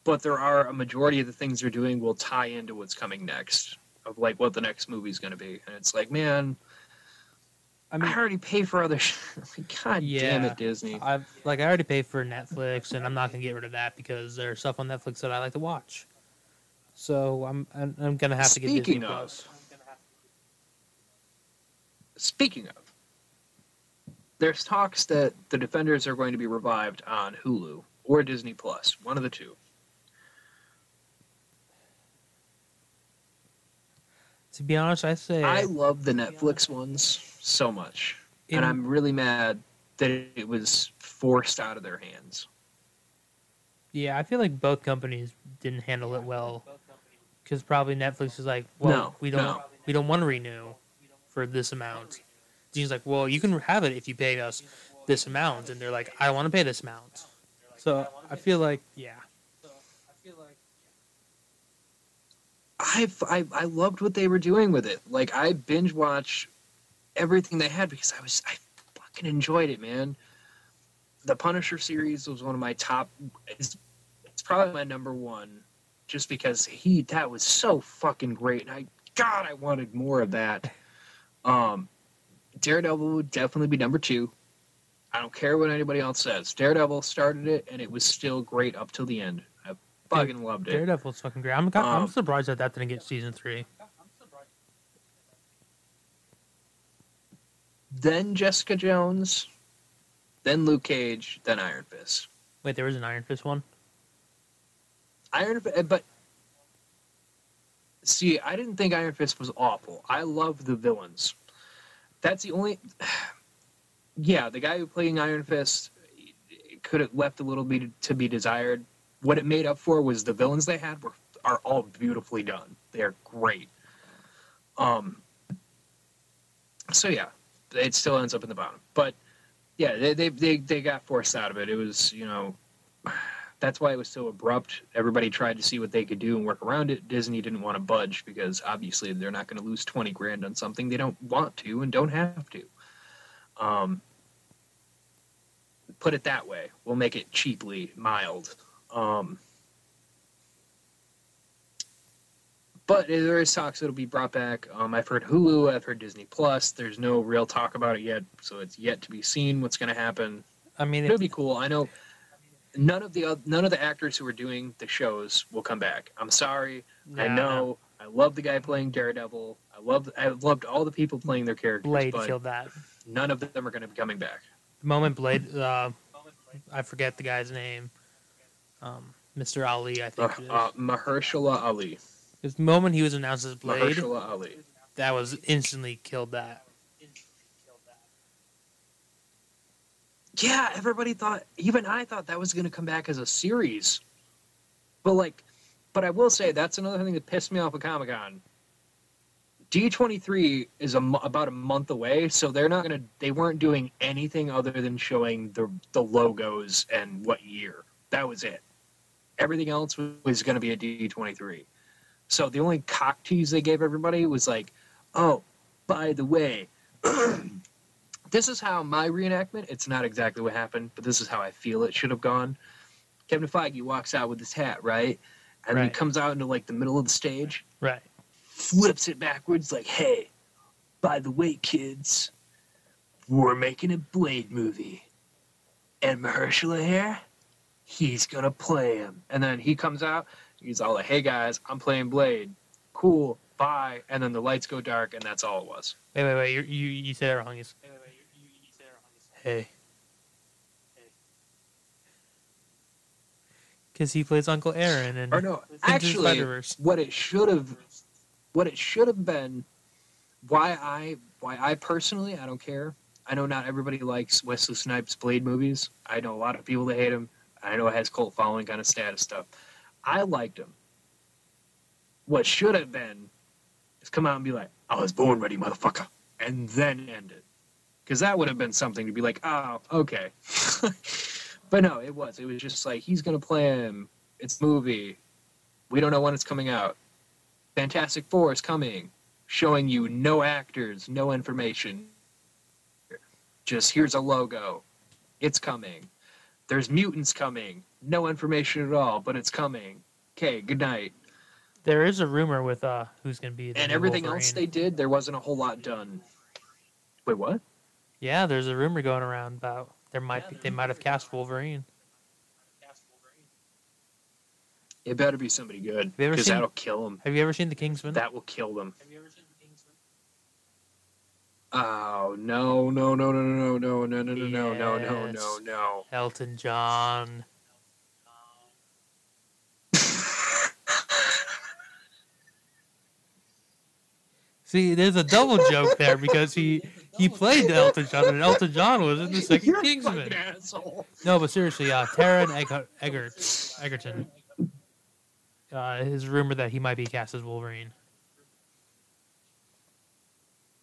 but there are a majority of the things they're doing will tie into what's coming next, of like what the next movie's going to be, and it's like, man, I mean, I, already pay for other. Sh- God damn it, Disney. I've like I already pay for Netflix, and I'm not gonna get rid of that because there's stuff on Netflix that I like to watch. So I'm I'm, I'm gonna have to get Disney Speaking of- Plus. Speaking of, there's talks that the Defenders are going to be revived on Hulu or Disney Plus, one of the two. To be honest, I say I love the Netflix ones so much, in- and I'm really mad that it was forced out of their hands. yeah, I feel like both companies didn't handle it well because probably Netflix is like, well, No, we don't no. we don't want to renew for this amount. Disney's like, well, you can have it if you pay us this amount, and they're like, I want to pay this amount. So I feel like, yeah, I, I I loved what they were doing with it. Like I binge watch everything they had because I was I fucking enjoyed it, man. The Punisher series was one of my top. It's, it's probably my number one, just because he that was so fucking great, and I God I wanted more of that. Um, Daredevil would definitely be number two. I don't care what anybody else says. Daredevil started it, and it was still great up till the end. I fucking loved it. Daredevil's fucking great. I'm I'm Um, surprised that that didn't get season three. Then Jessica Jones, then Luke Cage, then Iron Fist. Wait, there was an Iron Fist one. Iron Fist, but see, I didn't think Iron Fist was awful. I love the villains. That's the only. Yeah, the guy who playing Iron Fist could have left a little bit to be desired. What it made up for was the villains they had were are all beautifully done. They're great. Um. So yeah, it still ends up in the bottom, but yeah, they they they, they got forced out of it. It was you know that's why it was so abrupt. Everybody tried to see what they could do and work around it. Disney didn't want to budge because obviously they're not going to lose 20 grand on something they don't want to and don't have to. Um, put it that way. We'll make it cheaply mild. Um, but there is talks it'll be brought back. Um, I've heard Hulu, I've heard Disney Plus. There's no real talk about it yet, so it's yet to be seen what's going to happen. I mean, It'll be cool. I know none of the none of the actors who are doing the shows will come back. I'm sorry. I know. I love the guy playing Daredevil. I love. I've loved all the people playing their characters, Blade but killed that. none of them are going to be coming back. The moment Blade, uh, I forget the guy's name, um, Mr. Ali, I Uh, think. is. uh, Mahershala Ali. The moment he was announced as Blade, Mahershala Ali. that was instantly killed that. Yeah, everybody thought. Even I thought that was going to come back as a series. But like, but I will say that's another thing that pissed me off at Comic Con. D23 is a, about a month away, so they're not gonna. They weren't doing anything other than showing the the logos and what year. That was it. Everything else was, was going to be a D23. So the only cock tease they gave everybody was like, "Oh, by the way, this is how my reenactment. It's not exactly what happened, but this is how I feel it should have gone." Kevin Feige walks out with his hat, right, and then he comes out into like the middle of the stage Right. flips it backwards like, hey, by the way, kids, we're making a Blade movie. And Mahershala here, he's gonna play him. And then he comes out, he's all like, hey guys, I'm playing Blade. Cool, bye. And then the lights go dark, and that's all it was. Wait, wait, wait. You you, you said it wrong. He's, hey. Because he plays Uncle Aaron and Or no, actually, what it should have, what it should have been, why I, why I personally, I don't care. I know not everybody likes Wesley Snipes' Blade movies. I know a lot of people that hate him. I know it has cult following kind of status stuff. I liked him. What should have been is come out and be like, "I was born ready, motherfucker," and then end it, because that would have been something to be like, "Oh, okay." but no, it was. It was just like he's gonna play him. It's movie. We don't know when it's coming out. Fantastic Four is coming, showing you no actors, no information. Just here's a logo. It's coming. There's mutants coming. No information at all, but it's coming. Okay, good night. there is a rumor with uh who's gonna be the And everything else they did, there wasn't a whole lot done. Wait, what? Yeah, there's a rumor going around about there might be they might have cast Wolverine. It better be somebody good Have you ever because that'll kill them. Have you ever seen the Kingsman? That will kill them. Have you ever seen The Kingsman? Oh no no no no no no no no no no no no no no. Elton John. See, there's a double joke there because he he played Elton John and Elton John was in the 2nd You're a Kingsman. asshole. No, but seriously, uh, Taron Eg- Eggert, Egerton. Uh, his rumor that he might be cast as Wolverine.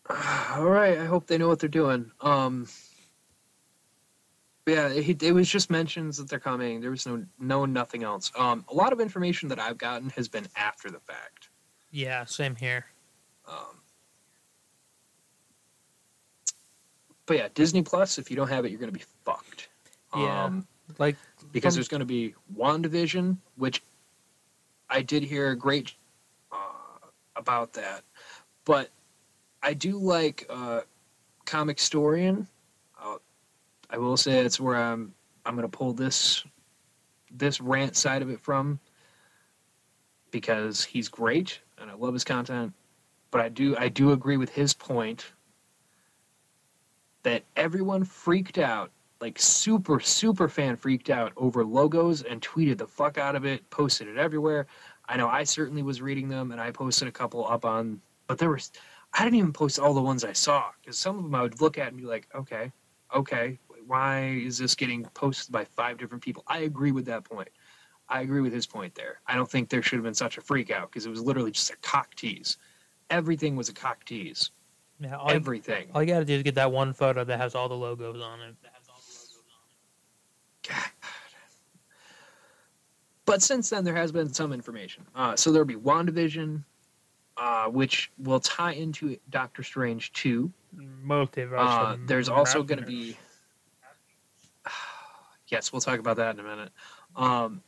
All right, I hope they know what they're doing. Um, yeah, it, it was just mentions that they're coming. There was no no nothing else. Um, a lot of information that I've gotten has been after the fact. Yeah, same here. Um, but yeah, Disney Plus. If you don't have it, you're gonna be fucked. Yeah. Um, Like, because From- there's going to be WandaVision, which I did hear great uh, about that. But I do like uh, Comicstorian. Uh, I will say it's where I'm I'm going to pull this this rant side of it from because he's great and I love his content. But I do I do agree with his point that everyone freaked out like super super fan freaked out over logos and tweeted the fuck out of it posted it everywhere. I know i certainly was reading them and i posted a couple up on but there was i didn't even post all the ones i saw because some of them i would look at and be like okay okay why is this getting posted by five different people? I agree with that point. I agree with his point there. I don't think there should have been such a freak out because it was literally just a cock tease. Everything was a cock tease yeah, all, you, everything all you gotta do is get that one photo that has all the logos on it. God. But since then, there has been some information. Uh, so there'll be WandaVision, uh, which will tie into Doctor Strange 2. Multiverse. Uh, there's also going to be. Yes, we'll talk about that in a minute. Um,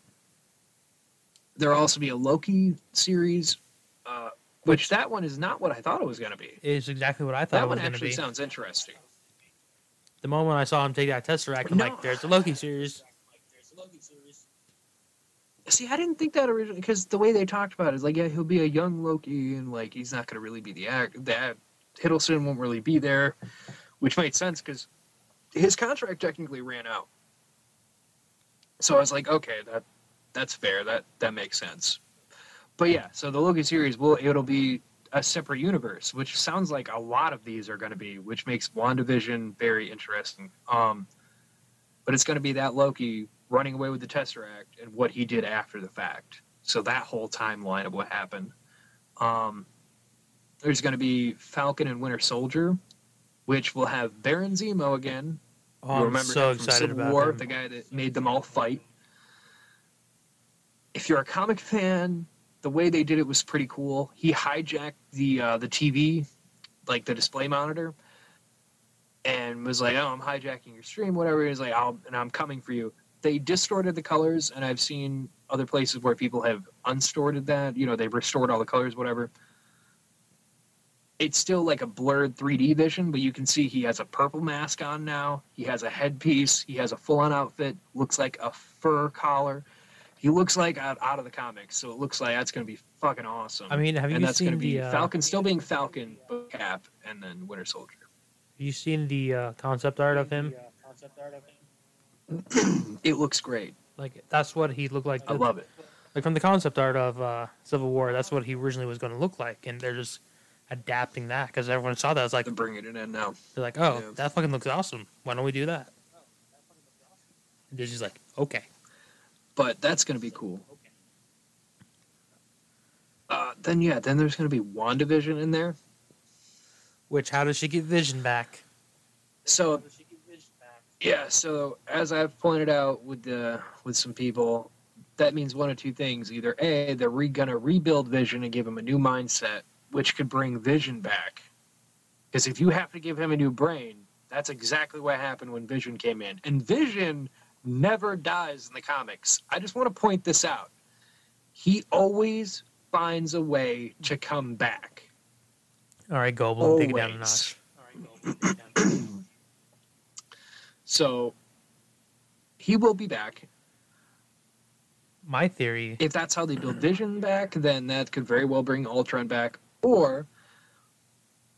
there'll also be a Loki series, uh, which that one is not what I thought it was going to be. Is exactly what I thought That it was one actually sounds interesting. The moment I saw him take that Tesseract, I'm No. like, "There's a Loki series." See, I didn't think that originally because the way they talked about it is like, yeah, he'll be a young Loki, and like he's not going to really be the act. That Hiddleston won't really be there, which made sense because his contract technically ran out. So I was like, okay, that that's fair. That that makes sense. But yeah, so the Loki series will it'll be a separate universe, which sounds like a lot of these are going to be, which makes WandaVision very interesting. Um, but it's going to be that Loki running away with the Tesseract and what he did after the fact. So that whole timeline of what happened. Um, there's going to be Falcon and Winter Soldier, which will have Baron Zemo again. Oh, You I'm remember so from excited Civil about War, him. the guy that made them all fight. If you're a comic fan, the way they did it was pretty cool. He hijacked the uh, the TV, like the display monitor, and was like, "Oh, I'm hijacking your stream, whatever." He's like, "I'll and I'm coming for you." They distorted the colors, and I've seen other places where people have unstorted that. You know, they've restored all the colors, whatever. It's still like a blurred 3D vision, but you can see he has a purple mask on now. He has a headpiece. He has a full-on outfit. Looks like a fur collar. He looks like out, out of the comics, so it looks like that's going to be fucking awesome. I mean, have and you that's going seen to be the uh, Falcon still being Falcon, but Cap, and then Winter Soldier. Have you seen the uh, concept art of him? Yeah, concept art of him? It looks great. Like that's what he looked like. I love it. Like from the concept art of uh, Civil War, that's what he originally was going to look like, and they're just adapting that because everyone saw that. It's like They're bringing it in now. they're like, oh, Yeah. that fucking looks awesome. Why don't we do that? And Disney's like, okay. But that's going to be cool. Uh, then yeah, then there's going to be WandaVision in there. Which how does she get Vision back? So yeah, so as I've pointed out with the with some people, that means one of two things: either a they're re- going to rebuild Vision and give him a new mindset, which could bring Vision back. Because if you have to give him a new brain, that's exactly what happened when Vision came in, and Vision never dies in the comics. I just want to point this out. He always finds a way to come back. All right, Goblin, take it down a notch. So he will be back. My theory, If that's how they build Vision back, then that could very well bring Ultron back. Or,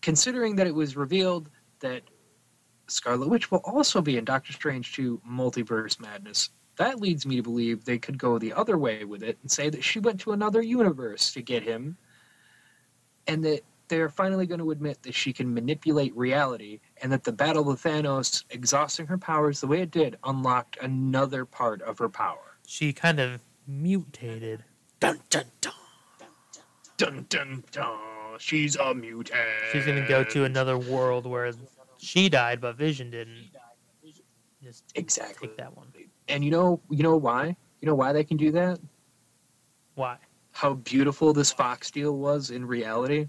considering that it was revealed that Scarlet Witch will also be in Doctor Strange 2 Multiverse Madness, that leads me to believe they could go the other way with it and say that she went to another universe to get him, and that they're finally going to admit that she can manipulate reality, and that the battle with Thanos, exhausting her powers the way it did, unlocked another part of her power. she kind of mutated. Dun dun dun. Dun dun dun. She's a mutant. She's gonna go to another world where she died, but Vision didn't. Just Exactly. take that one. And you know, you know why? You know why they can do that? Why? How beautiful this Fox deal was in reality.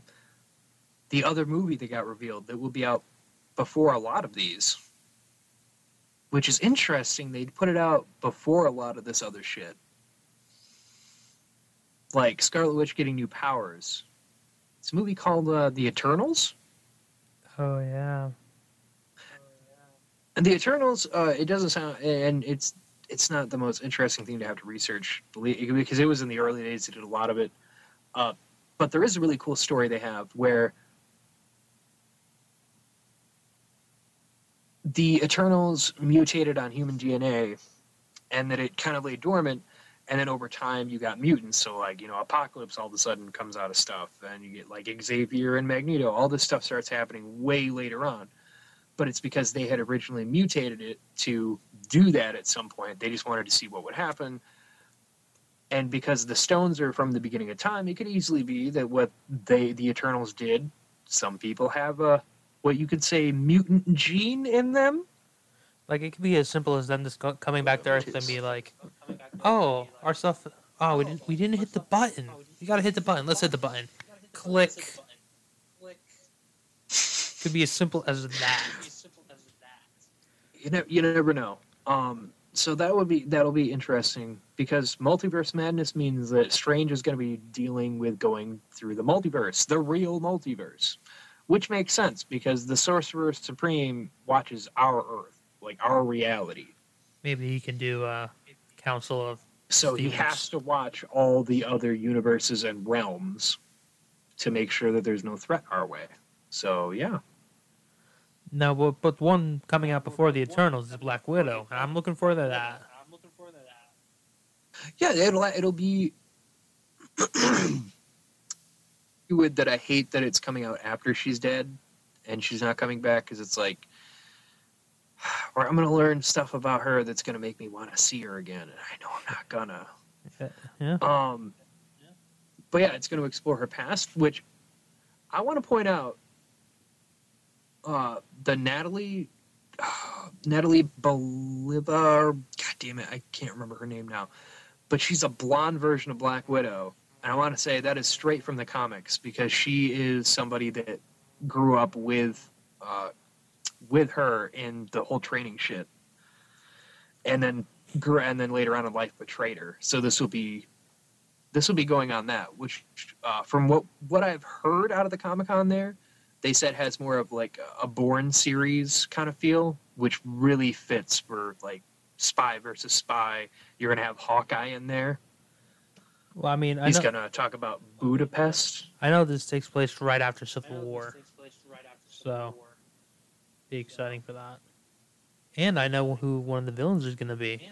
The other movie that got revealed that will be out before a lot of these, which is interesting. They put it out before a lot of this other shit, like Scarlet Witch getting new powers. It's a movie called uh, The Eternals. Oh yeah. And the Eternals, uh, it doesn't sound, and it's it's not the most interesting thing to have to research because it was in the early days. They did a lot of it, uh, but there is a really cool story they have where the Eternals mutated on human DNA, and that it kind of lay dormant. And then over time, you got mutants. So, like, you know, Apocalypse all of a sudden comes out of stuff. And you get, like, Xavier and Magneto. All this stuff starts happening way later on but it's because they had originally mutated it to do that at some point. They just wanted to see what would happen. And because the stones are from the beginning of time, it could easily be that what they the Eternals did, some people have a what you could say mutant gene in them. Like it could be as simple as them just co- coming back to Earth and be like, "Oh, our stuff. Oh, we didn't. We didn't hit the button. We gotta hit the button. Let's hit the button. Click. Could be as simple as that. You know, you never know. Um, so that would be that'll be interesting because multiverse madness means that Strange is going to be dealing with going through the multiverse, the real multiverse, which makes sense because the Sorcerer Supreme watches our Earth, like our reality. Maybe he can do uh, Council of So he has to watch all the other universes and realms to make sure that there's no threat our way. So yeah, no, but, but one coming out before the Eternals is Black Widow, and I'm looking forward to that. yeah, it'll it'll be. would that I hate that it's coming out after she's dead, and she's not coming back because it's like, or I'm gonna learn stuff about her that's gonna make me want to see her again, and I know I'm not gonna. Yeah. Um, but yeah, it's going to explore her past, which I want to point out. Uh, the Natalie, Natalie Bolivar. God damn it, I can't remember her name now, but she's a blonde version of Black Widow, and I want to say that is straight from the comics because she is somebody that grew up with, uh, with her in the whole training shit, and then gr- and then later on in life betrayed her. So this will be this will be going on that, which uh, from what what I've heard out of the Comic Con there, they said has more of like a Bourne series kind of feel, which really fits for like spy versus spy. You're gonna have Hawkeye in there. Well, I mean, I He's know, gonna talk about Budapest. I know this takes place right after Civil War, so be exciting for that. And I know who one of the villains is going to be.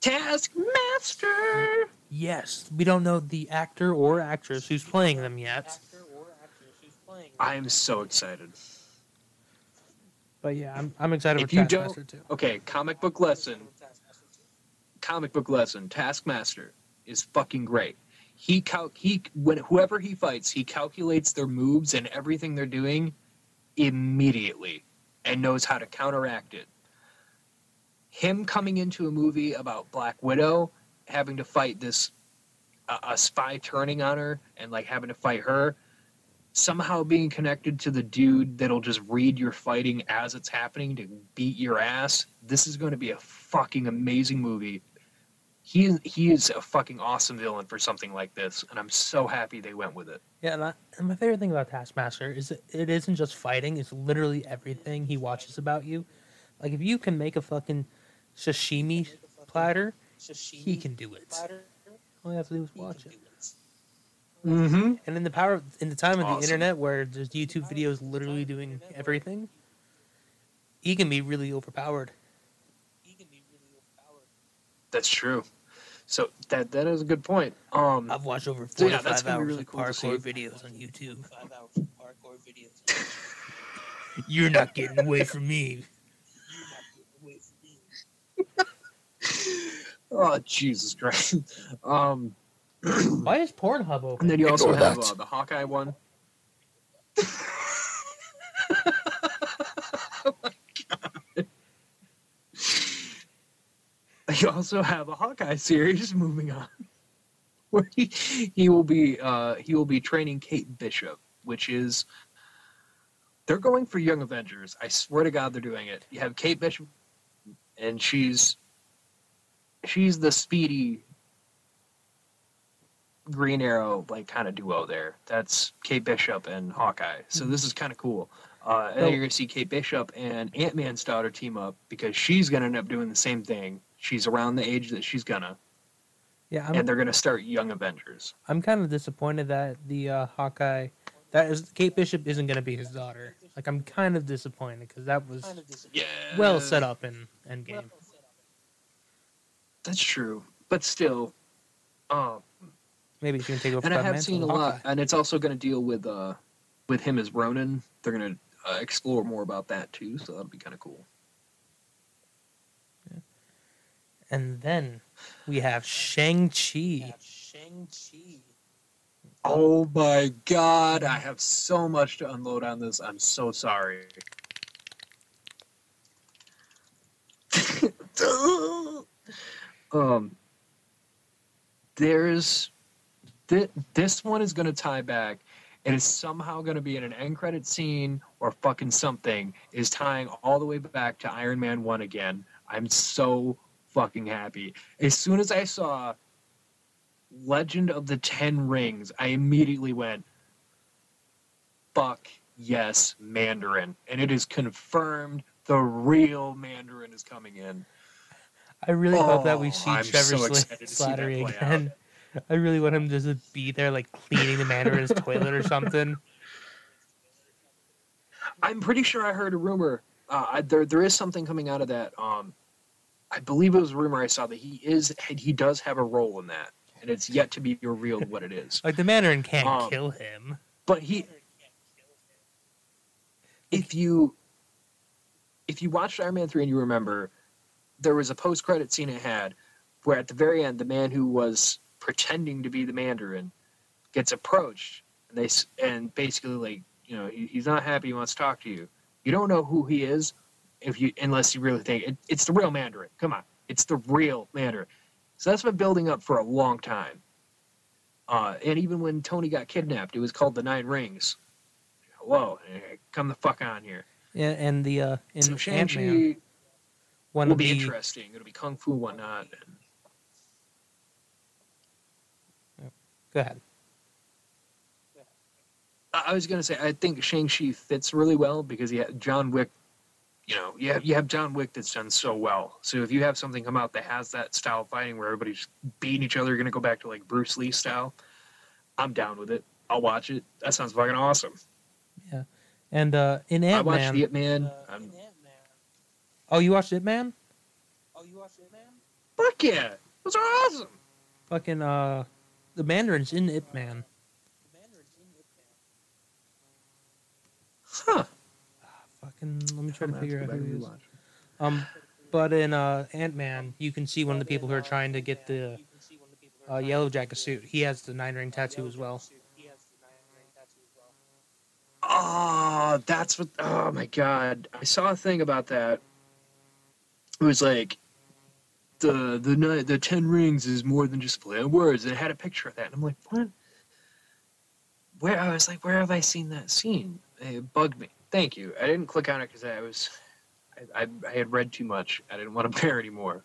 Taskmaster. Yes, we don't know the actor or actress who's playing them yet. I am so excited. But yeah, I'm, I'm excited If for you Taskmaster don't- too. Okay, comic book lesson. Comic book lesson. Taskmaster is fucking great. He cal- he when whoever he fights, he calculates their moves and everything they're doing immediately and knows how to counteract it. Him coming into a movie about Black Widow, having to fight this a, a spy turning on her and like having to fight her, somehow being connected to the dude that'll just read your fighting as it's happening to beat your ass. This is going to be a fucking amazing movie. He is he is a fucking awesome villain for something like this, and I'm so happy they went with it. Yeah, and, I, and my favorite thing about Taskmaster is that it isn't just fighting; it's literally everything he watches about you. Like if you can make a fucking sashimi platter, he can do it. All you have to do is watch it. Mm-hmm. And in the power, of, in the time of the internet where there's YouTube videos literally doing everything, he can be really overpowered. That's true. So that that is a good point. Um, I've watched over So, four yeah, to that's five hours really of cool to parkour see. videos on YouTube. Five hours of parkour videos. You're not getting away from me. oh Jesus Christ. Um, Why is Pornhub open? and then you also have that. uh, the Hawkeye one. oh my god. You also have a Hawkeye series moving on, where he, he will be uh, he will be training Kate Bishop, which is they're going for Young Avengers. I swear to God, they're doing it. You have Kate Bishop, and she's she's the speedy Green Arrow like kind of duo there. That's Kate Bishop and Hawkeye. So this is kind of cool. Uh, and then you're gonna see Kate Bishop and Ant Man's daughter team up because she's gonna end up doing the same thing. She's around the age that she's gonna, Yeah, I'm, and they're gonna start Young Avengers. I'm kind of disappointed that the uh, Hawkeye, that is Kate Bishop isn't going to be his daughter. Like I'm kind of disappointed because that was Yeah, well set up in Endgame. That's true, but still, um, Maybe she can take over. and I have mantle seen a lot, and it's also gonna deal with uh, with him as Ronin. They're gonna uh, explore more about that too, so that'll be kind of cool. And then we have Shang Chi. Shang Chi. Oh my god, I have so much to unload on this. I'm so sorry. um there's th- this one is going to tie back and it's somehow going to be in an end credit scene or fucking something is tying all the way back to Iron Man 1 again. I'm so fucking happy. As soon as I saw Legend of the Ten Rings, I immediately went, fuck yes, Mandarin. And it is confirmed the real Mandarin is coming in. I really hope that we Oh, see I'm Trevor so Sla- excited to see that Slattery again. I really want him to just be there, like cleaning the Mandarin's toilet or something. I'm pretty sure I heard a rumor. Uh, I, there, there is something coming out of that. Um, I believe it was a rumor I saw that he is, he does have a role in that, and it's yet to be revealed what it is. Like the Mandarin can't Um, kill him. But he, if you, if you watched Iron Man three and you remember, there was a post credit scene it had, where at the very end the man who was pretending to be the Mandarin gets approached, and they and basically like you know he, he's not happy, he wants to talk to you. You don't know who he is, if you unless you really think it, it's the real Mandarin. Come on, it's the real Mandarin. So that's been building up for a long time. Uh, and even when Tony got kidnapped, it was called the Nine Rings. Whoa, come the fuck on here. Yeah, and the uh, in so Shang-Chi will be the interesting. It'll be kung fu and go ahead. I I was gonna say I think Shang-Chi fits really well because you have John Wick. You know, you have you have John Wick that's done so well. So if you have something come out that has that style of fighting where everybody's beating each other, you're gonna go back to like Bruce Lee style. I'm down with it. I'll watch it. That sounds fucking awesome. Yeah, and uh, in I watched Ant watched Man, the Ip Man. I'm, oh, you watched Ip Man? fuck yeah, those are awesome. Fucking uh, the Mandarin's in Ip Man. Huh. Fucking, let me try to I'm gonna have figure out who he is. Um, but in uh, Ant Man, you can see one of the people who are trying to get the uh, Yellow Jacket suit. He has the nine ring tattoo as well. Oh, that's what. Oh my god, I saw a thing about that. It was like the the the ten rings is more than just play on words. It had a picture of that, and I'm like, what? Where I was like, where have I seen that scene? It bugged me. Thank you. I didn't click on it because I was, I, I, I had read too much. I didn't want to bear anymore.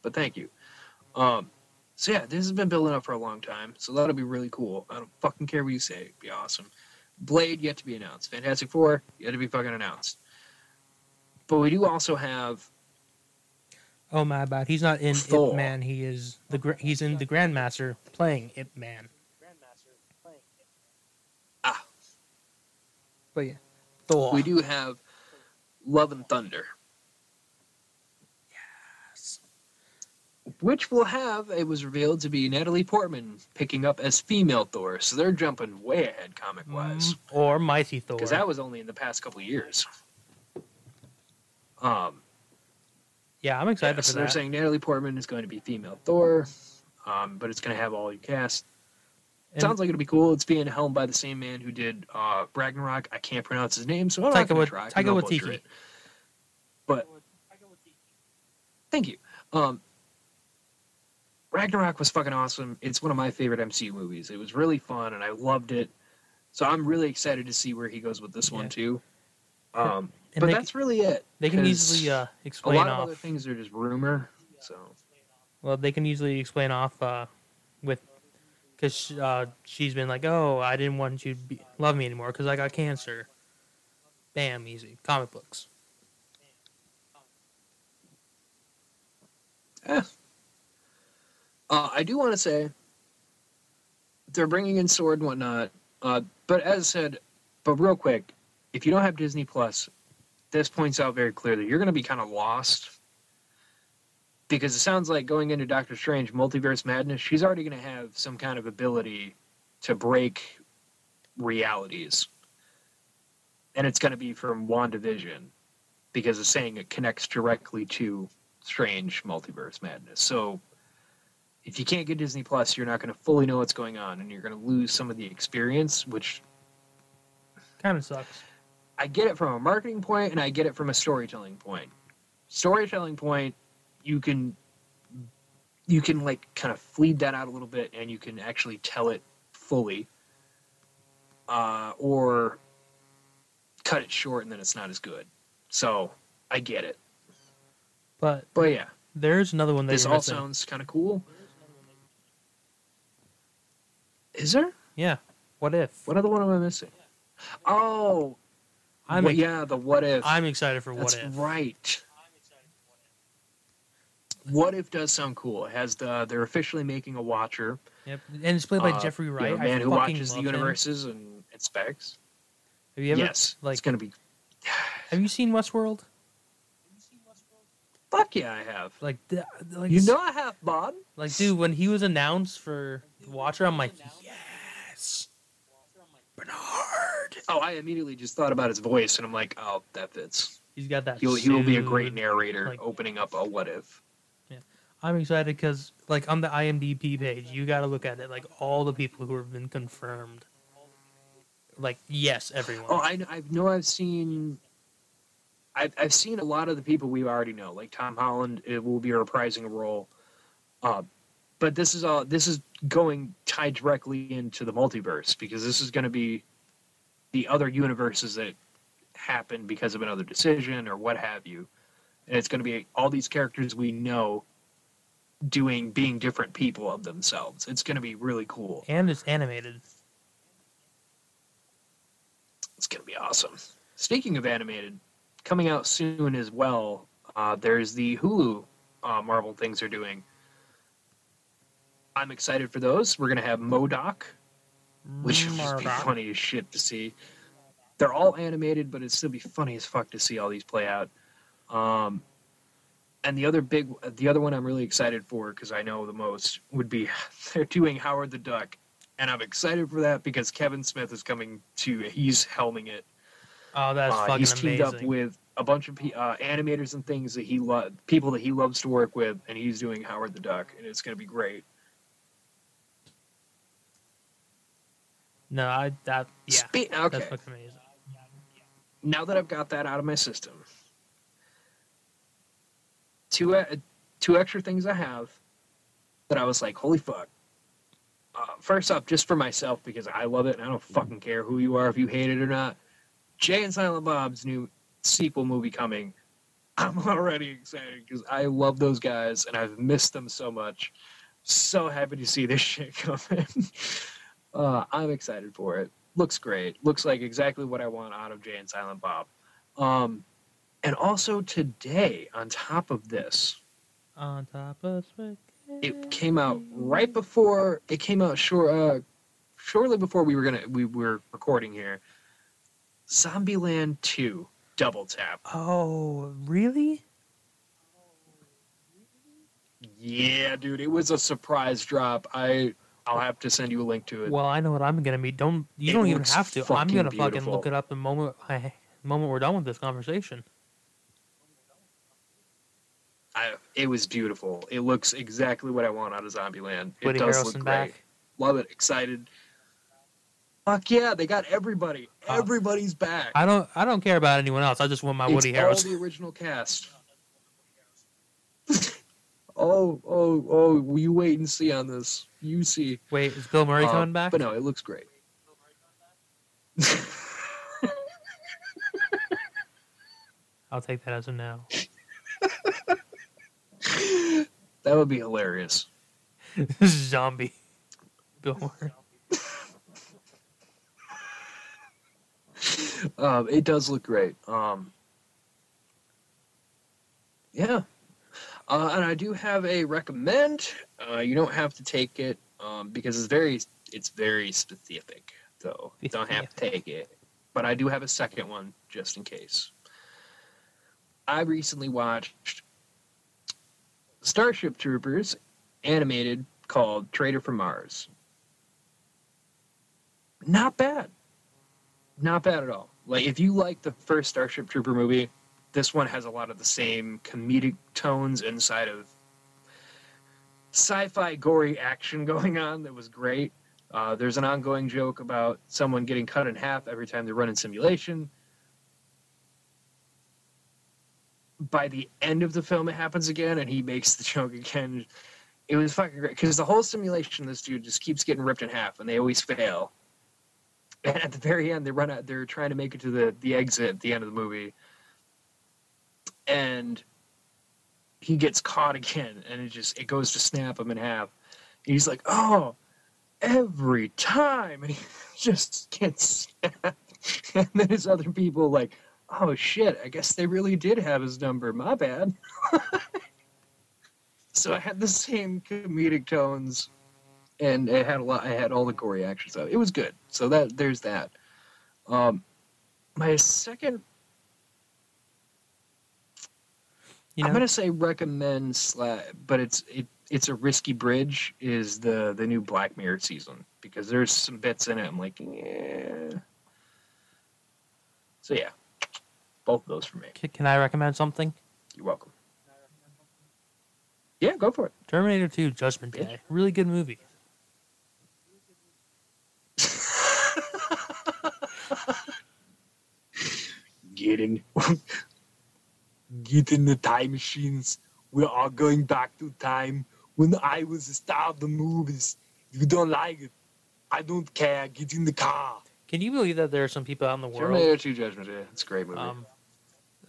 But thank you. Um, so yeah, this has been building up for a long time. So that'll be really cool. I don't fucking care what you say. It'd be awesome. Blade yet to be announced. Fantastic Four yet to be fucking announced. But we do also have Oh my bad, he's not in Thor. Ip Man. He is the he's in the Grandmaster playing Ip Man. Ah. But yeah, Thor. we do have Love and Thunder. Yes. Which will have, it was revealed to be Natalie Portman picking up as female Thor. So they're jumping way ahead comic wise. Mm, or Mighty Thor. Because that was only in the past couple years. Um, yeah, I'm excited yeah, so for they're saying Natalie Portman is going to be female Thor, um, but it's going to have all your cast. And Sounds like it'll be cool. It's being helmed by the same man who did uh, Ragnarok. I can't pronounce his name, so I'm not going to try. Taika Waititi. it. But thank you. Um, Ragnarok was fucking awesome. It's one of my favorite MCU movies. It was really fun, and I loved it. So I'm really excited to see where he goes with this one too. Um, and but that's really it. they can easily uh, a explain lot of other things are just rumor. So Well, they can easily explain off uh, with because uh, she's been like, "Oh, I didn't want you to be, love me anymore because I got cancer." Bam, easy. Comic books. Uh, I do want to say they're bringing in sword and whatnot. Uh, but as I said, but real quick, if you don't have Disney Plus, this points out very clearly you're going to be kind of lost because it sounds like going into Doctor Strange Multiverse Madness, she's already going to have some kind of ability to break realities, and it's going to be from WandaVision because it's saying it connects directly to Strange Multiverse Madness. So if you can't get Disney Plus, you're not going to fully know what's going on, and you're going to lose some of the experience. Which Kind of sucks. I get it from a marketing point, and I get it from a storytelling point. Storytelling point, you can you can like kind of fleed that out a little bit, and you can actually tell it fully, uh, or cut it short, and then it's not as good. So I get it, But but yeah, there's another one that this all missing. sounds kind of cool. Is there? Yeah. What if? What other one am I missing? Oh, I'm ex- yeah, the what if. I'm excited for what That's if. right. What if does sound cool? It has the they're officially making a Watcher, Yep. And it's played by uh, Jeffrey you know, Wright. a man who watches the love him. universes and inspects. Have you ever yes, like it's gonna be. have you seen Westworld? Fuck yeah, I have. Like like You know I have, Bob. like dude, when he was announced for the Watcher, I'm like, yes. Oh, I immediately just thought about his voice, and I'm like, oh, that fits. He's got that. He'll he will be a great narrator, like- opening up a what if. Yeah, I'm excited because, like, on the IMDb page, you got to look at it. Like, all the people who have been confirmed. Like, yes, everyone. Oh, I, I know I've seen. I've, I've seen a lot of the people we already know, like Tom Holland. It will be a reprising a role, uh, but this is all. This is going tied directly into the multiverse because this is going to be the other universes that happen because of another decision or what have you, and it's going to be all these characters we know doing being different people of themselves. It's going to be really cool. and it's animated. It's gonna be awesome. Speaking of animated, coming out soon as well. Uh, there's the Hulu uh, Marvel things they're doing. I'm excited for those. We're gonna have MODOK, which would just be funny as shit to see. They're all animated, but it'd still be funny as fuck to see all these play out. Um, and the other big, the other one I'm really excited for because I know the most would be they're doing Howard the Duck, and I'm excited for that because Kevin Smith is coming to. He's helming it. Oh, that's Uh, fucking he's teamed amazing. up with a bunch of uh, animators and things that he lo- people that he loves to work with, and he's doing Howard the Duck, and it's going to be great. No, I that yeah, Spe- okay. that's fucking amazing. now that I've got that out of my system, two uh, two extra things I have that I was like, holy fuck. Uh, first off, just for myself because I love it and I don't fucking care who you are if you hate it or not. Jay and Silent Bob's new sequel movie coming. I'm already excited because I love those guys and I've missed them so much. So happy to see this shit coming. Uh, I'm excited for it looks great. Looks like exactly what I want out of Jay and Silent Bob. Um, and also today, on top of this, On top of spaghetti. it came out right before it came out short, uh, shortly before we were gonna we were recording here. Zombieland Two Double Tap. Oh, really? Yeah, dude, it was a surprise drop. I I'll have to send you a link to it. Well, I know what I'm gonna be. Don't you It don't even have to. I'm gonna fucking look it up the moment I the moment we're done with this conversation. I, it was beautiful. It looks exactly what I want out of Zombieland. It Woody does Harrelson look great. back. Love it. Excited. Fuck yeah, they got everybody. Uh, Everybody's back. I don't I don't care about anyone else. I just want my it's Woody all Harrelson. the original cast. oh, oh, oh! You wait and see on this. You see. Wait, is Bill Murray Uh, coming back? But no, it looks great. I'll take that as a no. That would be hilarious. Zombie. Bill Murray. Um, it does look great. Um, yeah. Uh, and I do have a recommend. Uh, you don't have to take it um, because it's very it's very specific. So you don't have to take it. But I do have a second one just in case. I recently watched Starship Troopers animated called Traitor from Mars. Not bad. Not bad at all. Like if you like the first Starship Trooper movie, this one has a lot of the same comedic tones inside of sci-fi gory action going on that was great. Uh, there's an ongoing joke about someone getting cut in half every time they run in simulation. By the end of the film, it happens again, and he makes the joke again. It was fucking great because the whole simulation, this dude just keeps getting ripped in half, and they always fail. And at the very end, they run out. They're trying to make it to the the exit at the end of the movie, and he gets caught again, and it just it goes to snap him in half. And he's like, "Oh, every time," and he just gets snapped. And then his other people like, "Oh shit, I guess they really did have his number. My bad." so I had the same comedic tones, and it had a lot. I had all the gory action stuff. It was good. So that there's that. Um, my second, You know, I'm gonna say recommend, sla- but it's it it's a risky bridge. Is the the new Black Mirror season because there's some bits in it. I'm like, yeah. So yeah, both of those for me. c- can I recommend something? You're welcome. Yeah, go for it. Terminator 2 Judgment. Day. Really good movie. Get in. Get in the time machines. We're going back to time when I was the star of the movies. If you don't like it, I don't care. Get in the car. Can you believe that there are some people out in the world? Terminator 2 Judgment Day. It's a great movie. Um,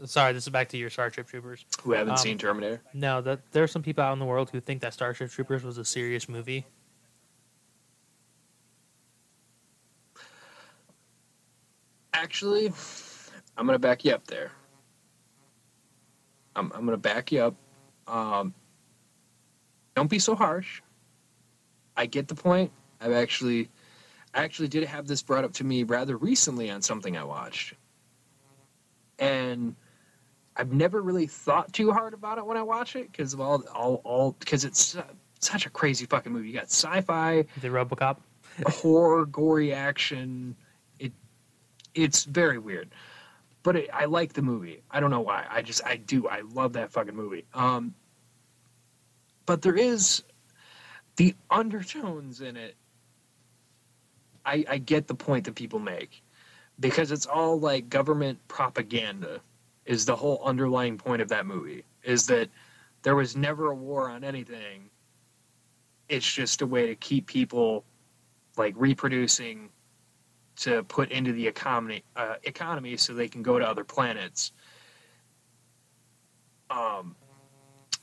sorry, this is back to your Starship Troopers. Who haven't um, seen Terminator? No, that there are some people out in the world who think that Starship Troopers was a serious movie. Actually, I'm gonna back you up there. I'm I'm gonna back you up. Um, don't be so harsh. I get the point. I've actually, I actually did have this brought up to me rather recently on something I watched, and I've never really thought too hard about it when I watch it because of all all all because it's su- such a crazy fucking movie. You got sci-fi, The RoboCop. horror, gory action. It it's very weird, but it, I like the movie. I don't know why. I just I do. I love that fucking movie. Um, but there is the undertones in it. I I get the point that people make because it's all like government propaganda. Is the whole underlying point of that movie is that there was never a war on anything. It's just a way to keep people like reproducing to put into the economy uh, economy so they can go to other planets. Um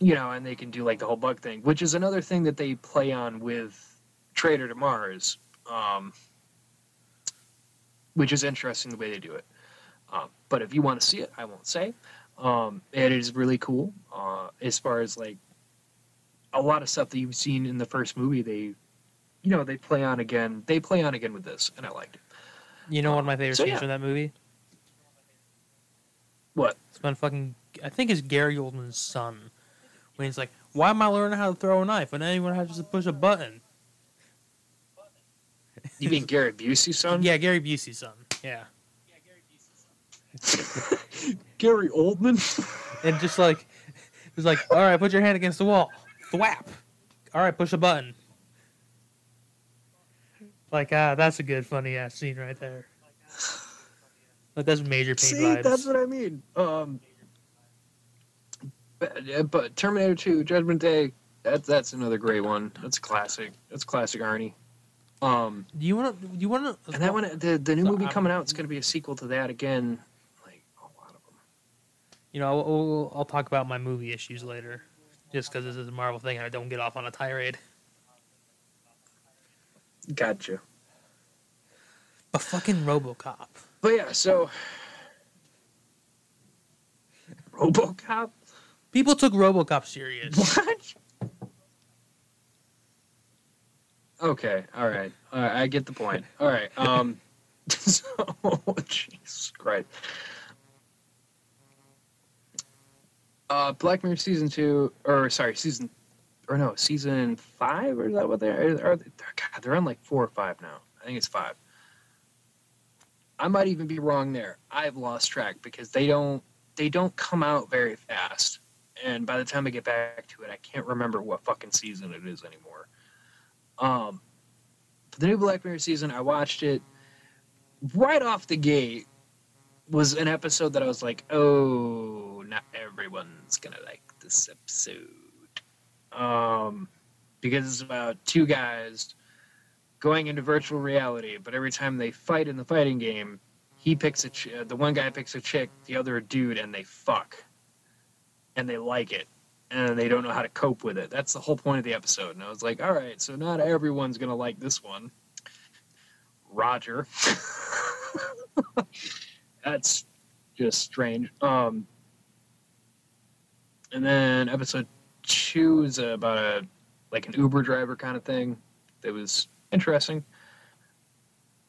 you know and they can do like the whole bug thing which is another thing that they play on with traitor to mars um which is interesting the way they do it. Um, but if you want to see it i won't say. Um it is really cool uh as far as like a lot of stuff that you've seen in the first movie they you know they play on again they play on again with this and i liked it You know uh, one of my favorite So, scenes yeah. from that movie? what It's when fucking I think it's Gary Oldman's son. When he's like, "Why am I learning how to throw a knife when anyone has to push a button?" you mean gary busey's son Yeah, Gary Busey's son. Yeah, gary oldman and just like it's like, "All right, put your hand against the wall, thwap." All right, push a button. Like, ah, that's a good funny ass scene right there. Like that's major pain See, vibes. that's what I mean. Um, but, but Terminator 2, Judgment Day, that's that's another great one. That's classic. That's classic Arnie. Um, do you want to? Do you want to? and that one, the the new So, movie I'm- coming out, it's going to be a sequel to that again. Like a lot of them. You know, I'll, I'll, I'll talk about my movie issues later, just because this is a Marvel thing. and I don't get off on a tirade. Gotcha. A fucking RoboCop. But yeah, so RoboCop. People took RoboCop serious. What? Okay, all right. All right, I get the point. All right. Um so Jesus Christ. Uh Black Mirror season 2 or sorry, season or no, season 5 or is that what they're are they, God, they're on like 4 or 5 now. I think it's 5. I might even be wrong there. I've lost track because they don't they don't come out very fast and by the time I get back to it, I can't remember what fucking season it is anymore. Um, the new Black Mirror season, I watched it right off the gate. Was an episode that I was like, oh, not everyone's gonna like this episode, um, because it's about two guys going into virtual reality, but every time they fight in the fighting game, he picks a ch- the one guy picks a chick, the other a dude, and they fuck and they like it and they don't know how to cope with it. That's the whole point of the episode. And I was like, all right, so not everyone's to like this one. Roger. That's just strange. Um, and then episode two is about a like an Uber driver kind of thing. That was interesting.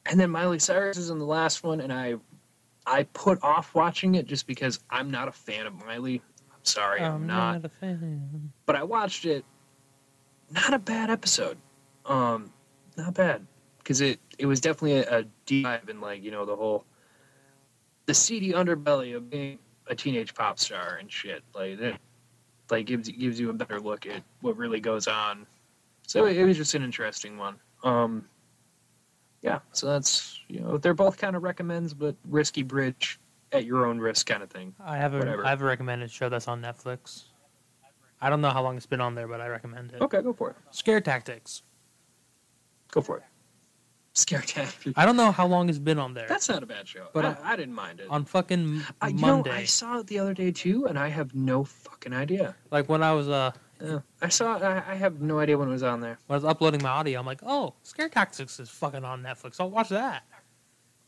And then Miley Cyrus is in the last one, and I I put off watching it just because I'm not a fan of Miley. I'm sorry, I'm, not. a fan. But I watched it. Not a bad episode. Um, not bad because it it was definitely a, a deep dive in like you know the whole the seedy underbelly of being a teenage pop star and shit. Like that, like gives gives you a better look at what really goes on. So it was just an interesting one. Um, yeah, so that's you know they're both kind of recommends, but risky bridge at your own risk kind of thing. I have a Whatever. I have a recommended show that's on Netflix. I don't know how long it's been on there, but I recommend it. Okay, go for it. Scare Tactics. Go for it. Scare Tactics. I don't know how long it's been on there. That's not a bad show. But I, I didn't mind it. on fucking I, you know, Monday. I saw it the other day too, and I have no fucking idea. like when I was uh Yeah. I saw. I, I have no idea when it was on there. when I was uploading my audio, I'm like, oh, Scare Tactics is fucking on Netflix. I'll watch that.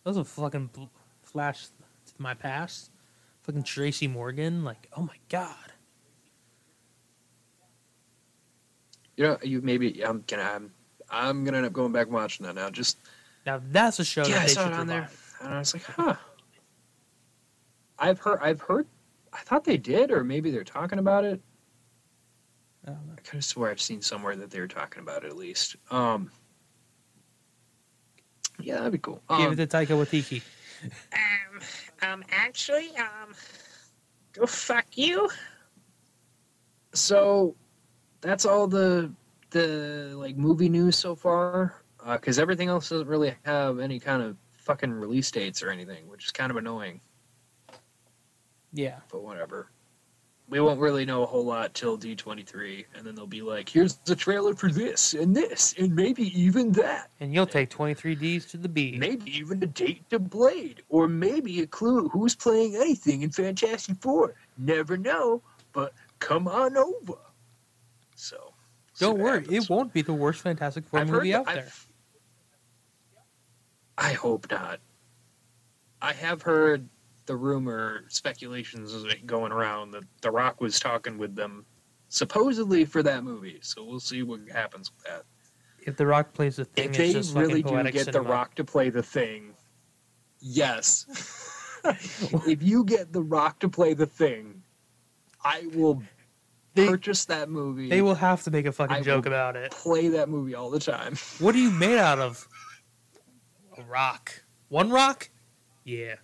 That was a fucking bl- flash to my past. Fucking Tracy Morgan, like, oh my god. You know, you maybe I'm gonna. I'm, I'm gonna end up going back and watching that now. Just Now that's a show yeah, that I they saw it on there, and I was like, huh. I've heard. I've heard. I thought they did, or maybe they're talking about it. I don't know. I could have swore I've seen somewhere that they were talking about it at least. Um. Yeah, that'd be cool. Give Um, it to Taika Waititi. Um, um, actually, um, go fuck you. so that's all the the like movie news so far uh, because everything else doesn't really have any kind of fucking release dates or anything which is kind of annoying. Yeah. but whatever. We won't really know a whole lot till d23 and then they'll be like here's the trailer for this and this and maybe even that. And you'll take 23 Ds to the B. maybe even a date to blade or maybe a clue who's playing anything in fantastic four. Never know but come on over. So Don't worry, it won't be the worst Fantastic Four I've movie out I've- there. I hope not. I have heard the rumor, speculations going around that The Rock was talking with them supposedly for that movie. So we'll see what happens with that. If The Rock plays the thing, if it's they really do get cinema. The Rock to play the thing, yes. if you get The Rock to play the thing, I will They- purchase that movie. They will have to make a fucking I joke will- about it. play that movie all the time. What are you made out of? A rock. One rock? Yeah,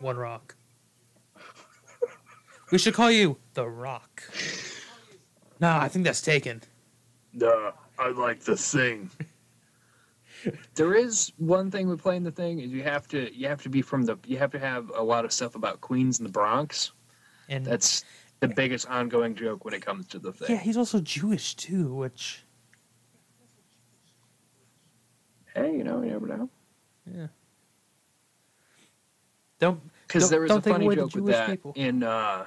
one rock. We should call you The Rock. No, I think that's taken. Nah, I like the thing. there is one thing with playing the thing is you have to you have to be from the you have to have a lot of stuff about Queens and the Bronx. And That's the biggest ongoing joke when it comes to the thing. yeah, he's also Jewish too, which Hey, you know, you never know. Yeah. Don't Because Don't- there was a funny joke with Jewish that people. in. uh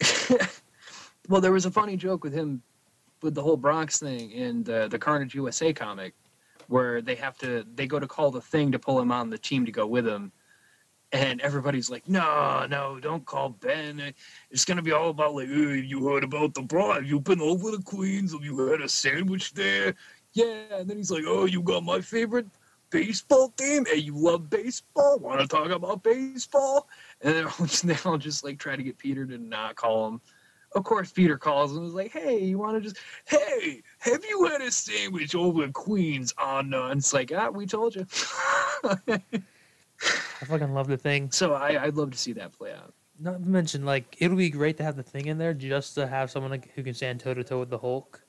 Well, there was a funny joke with him with the whole Bronx thing in the the Carnage USA comic, where they have to they go to call the thing to pull him on the team to go with him, and everybody's like, "No, no, don't call Ben. It's gonna be all about like, hey, you heard about the Bronx? Have you been over to Queens? Have you had a sandwich there? Yeah." And then he's like, "Oh, you got my favorite." Baseball team, and you love baseball. Want to talk about baseball? And just, they all just like try to get Peter to not call him. Of course, Peter calls him and is like, "Hey, you want to just? Hey, have you had a sandwich over in Queens on?" Uh, and it's like, "Ah, we told you." I fucking love the thing. so I, I'd love to see that play out. Not to mention, like, it'll be great to have the thing in there just to have someone like, who can stand toe to toe with the Hulk.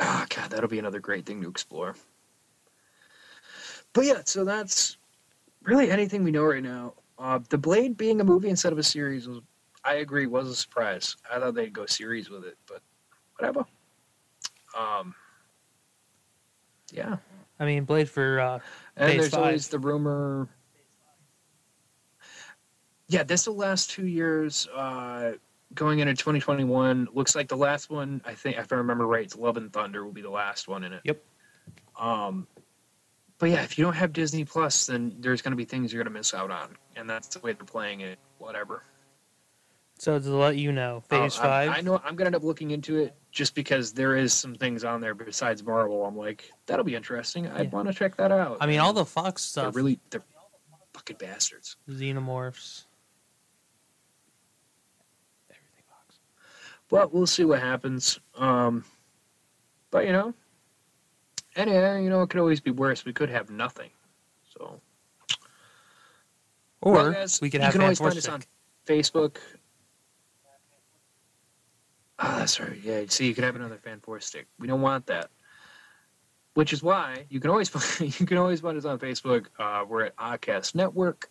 Ah, God, that'll be another great thing to explore. But yeah, so that's really anything we know right now. Uh, the Blade being a movie instead of a series was, I agree, was a surprise. I thought they'd go series with it, but whatever. Um, yeah, I mean, Blade for uh, and there's five. always the rumor. Yeah, this will last two years. Uh, going into 2021, looks like the last one. I think, if I remember right, it's Love and Thunder will be the last one in it. Yep. Um, but yeah, if you don't have Disney Plus, then there's going to be things you're going to miss out on, and that's the way they're playing it. Whatever. So to let you know, Uh, Phase I- Five. I, know I'm gonna end up looking into it just because there is some things on there besides Marvel. I'm like, that'll be interesting. I'd Yeah. want to check that out. I mean, all the Fox stuff. they're really they're fucking bastards. Xenomorphs. Everything Fox. But we'll see what happens. Um, but you know, and uh, you know, it could always be worse. We could have nothing. So, Or Well, guys, we could you can always find us on Facebook. Ah, that's right. Yeah, see, you could have another Fant4stic. We don't want that. Which is why you can always find, you can always find us on Facebook. Uh, we're at Oddcast Network.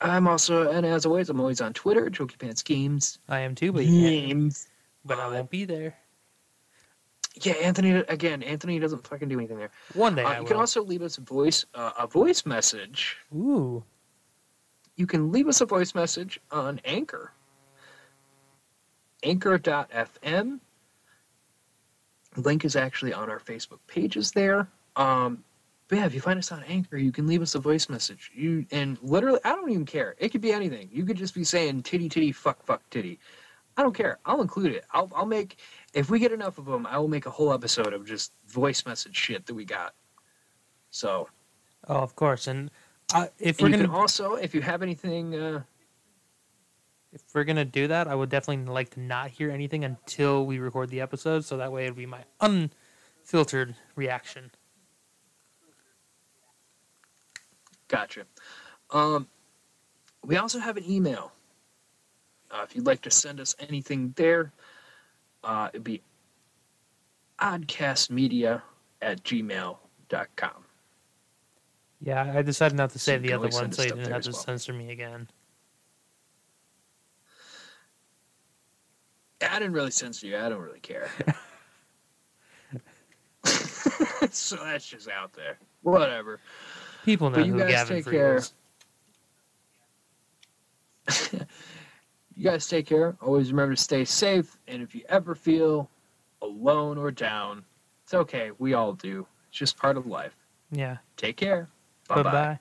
I'm also, and as always, I'm always on Twitter, Jokey Pants Games. I am too, but, Games. but I won't be there. Yeah, Anthony. Again, Anthony doesn't fucking do anything there. One day Uh, you can also leave us a voice, uh, a voice message Ooh. you can leave us a voice message on Anchor. Anchor.fm. Link is actually on our Facebook pages there. Um, but yeah, if you find us on Anchor, you can leave us a voice message. You and literally, I don't even care. It could be anything. You could just be saying titty titty fuck fuck titty. I don't care. I'll include it. I'll I'll make if we get enough of them, I will make a whole episode of just voice message shit that we got. So Oh, of course. And uh, if and we're you gonna can also, if you have anything. Uh, if we're gonna do that, I would definitely like to not hear anything until we record the episode, so that way it'd be my unfiltered reaction. Gotcha. Um, we also have an email. Uh, if you'd like to send us anything there, uh, it'd be oddcastmedia at gmail.com. Yeah, I decided not to say you the other one, so you didn't have to well. censor me again. I didn't really censor you. I don't really care. so that's just out there. Whatever. People know But you who guys Gavin take Free care. is. you guys take care. Always remember to stay safe. And if you ever feel alone or down, it's okay. We all do. It's just part of life. Yeah. Take care. Bye Bye bye. bye.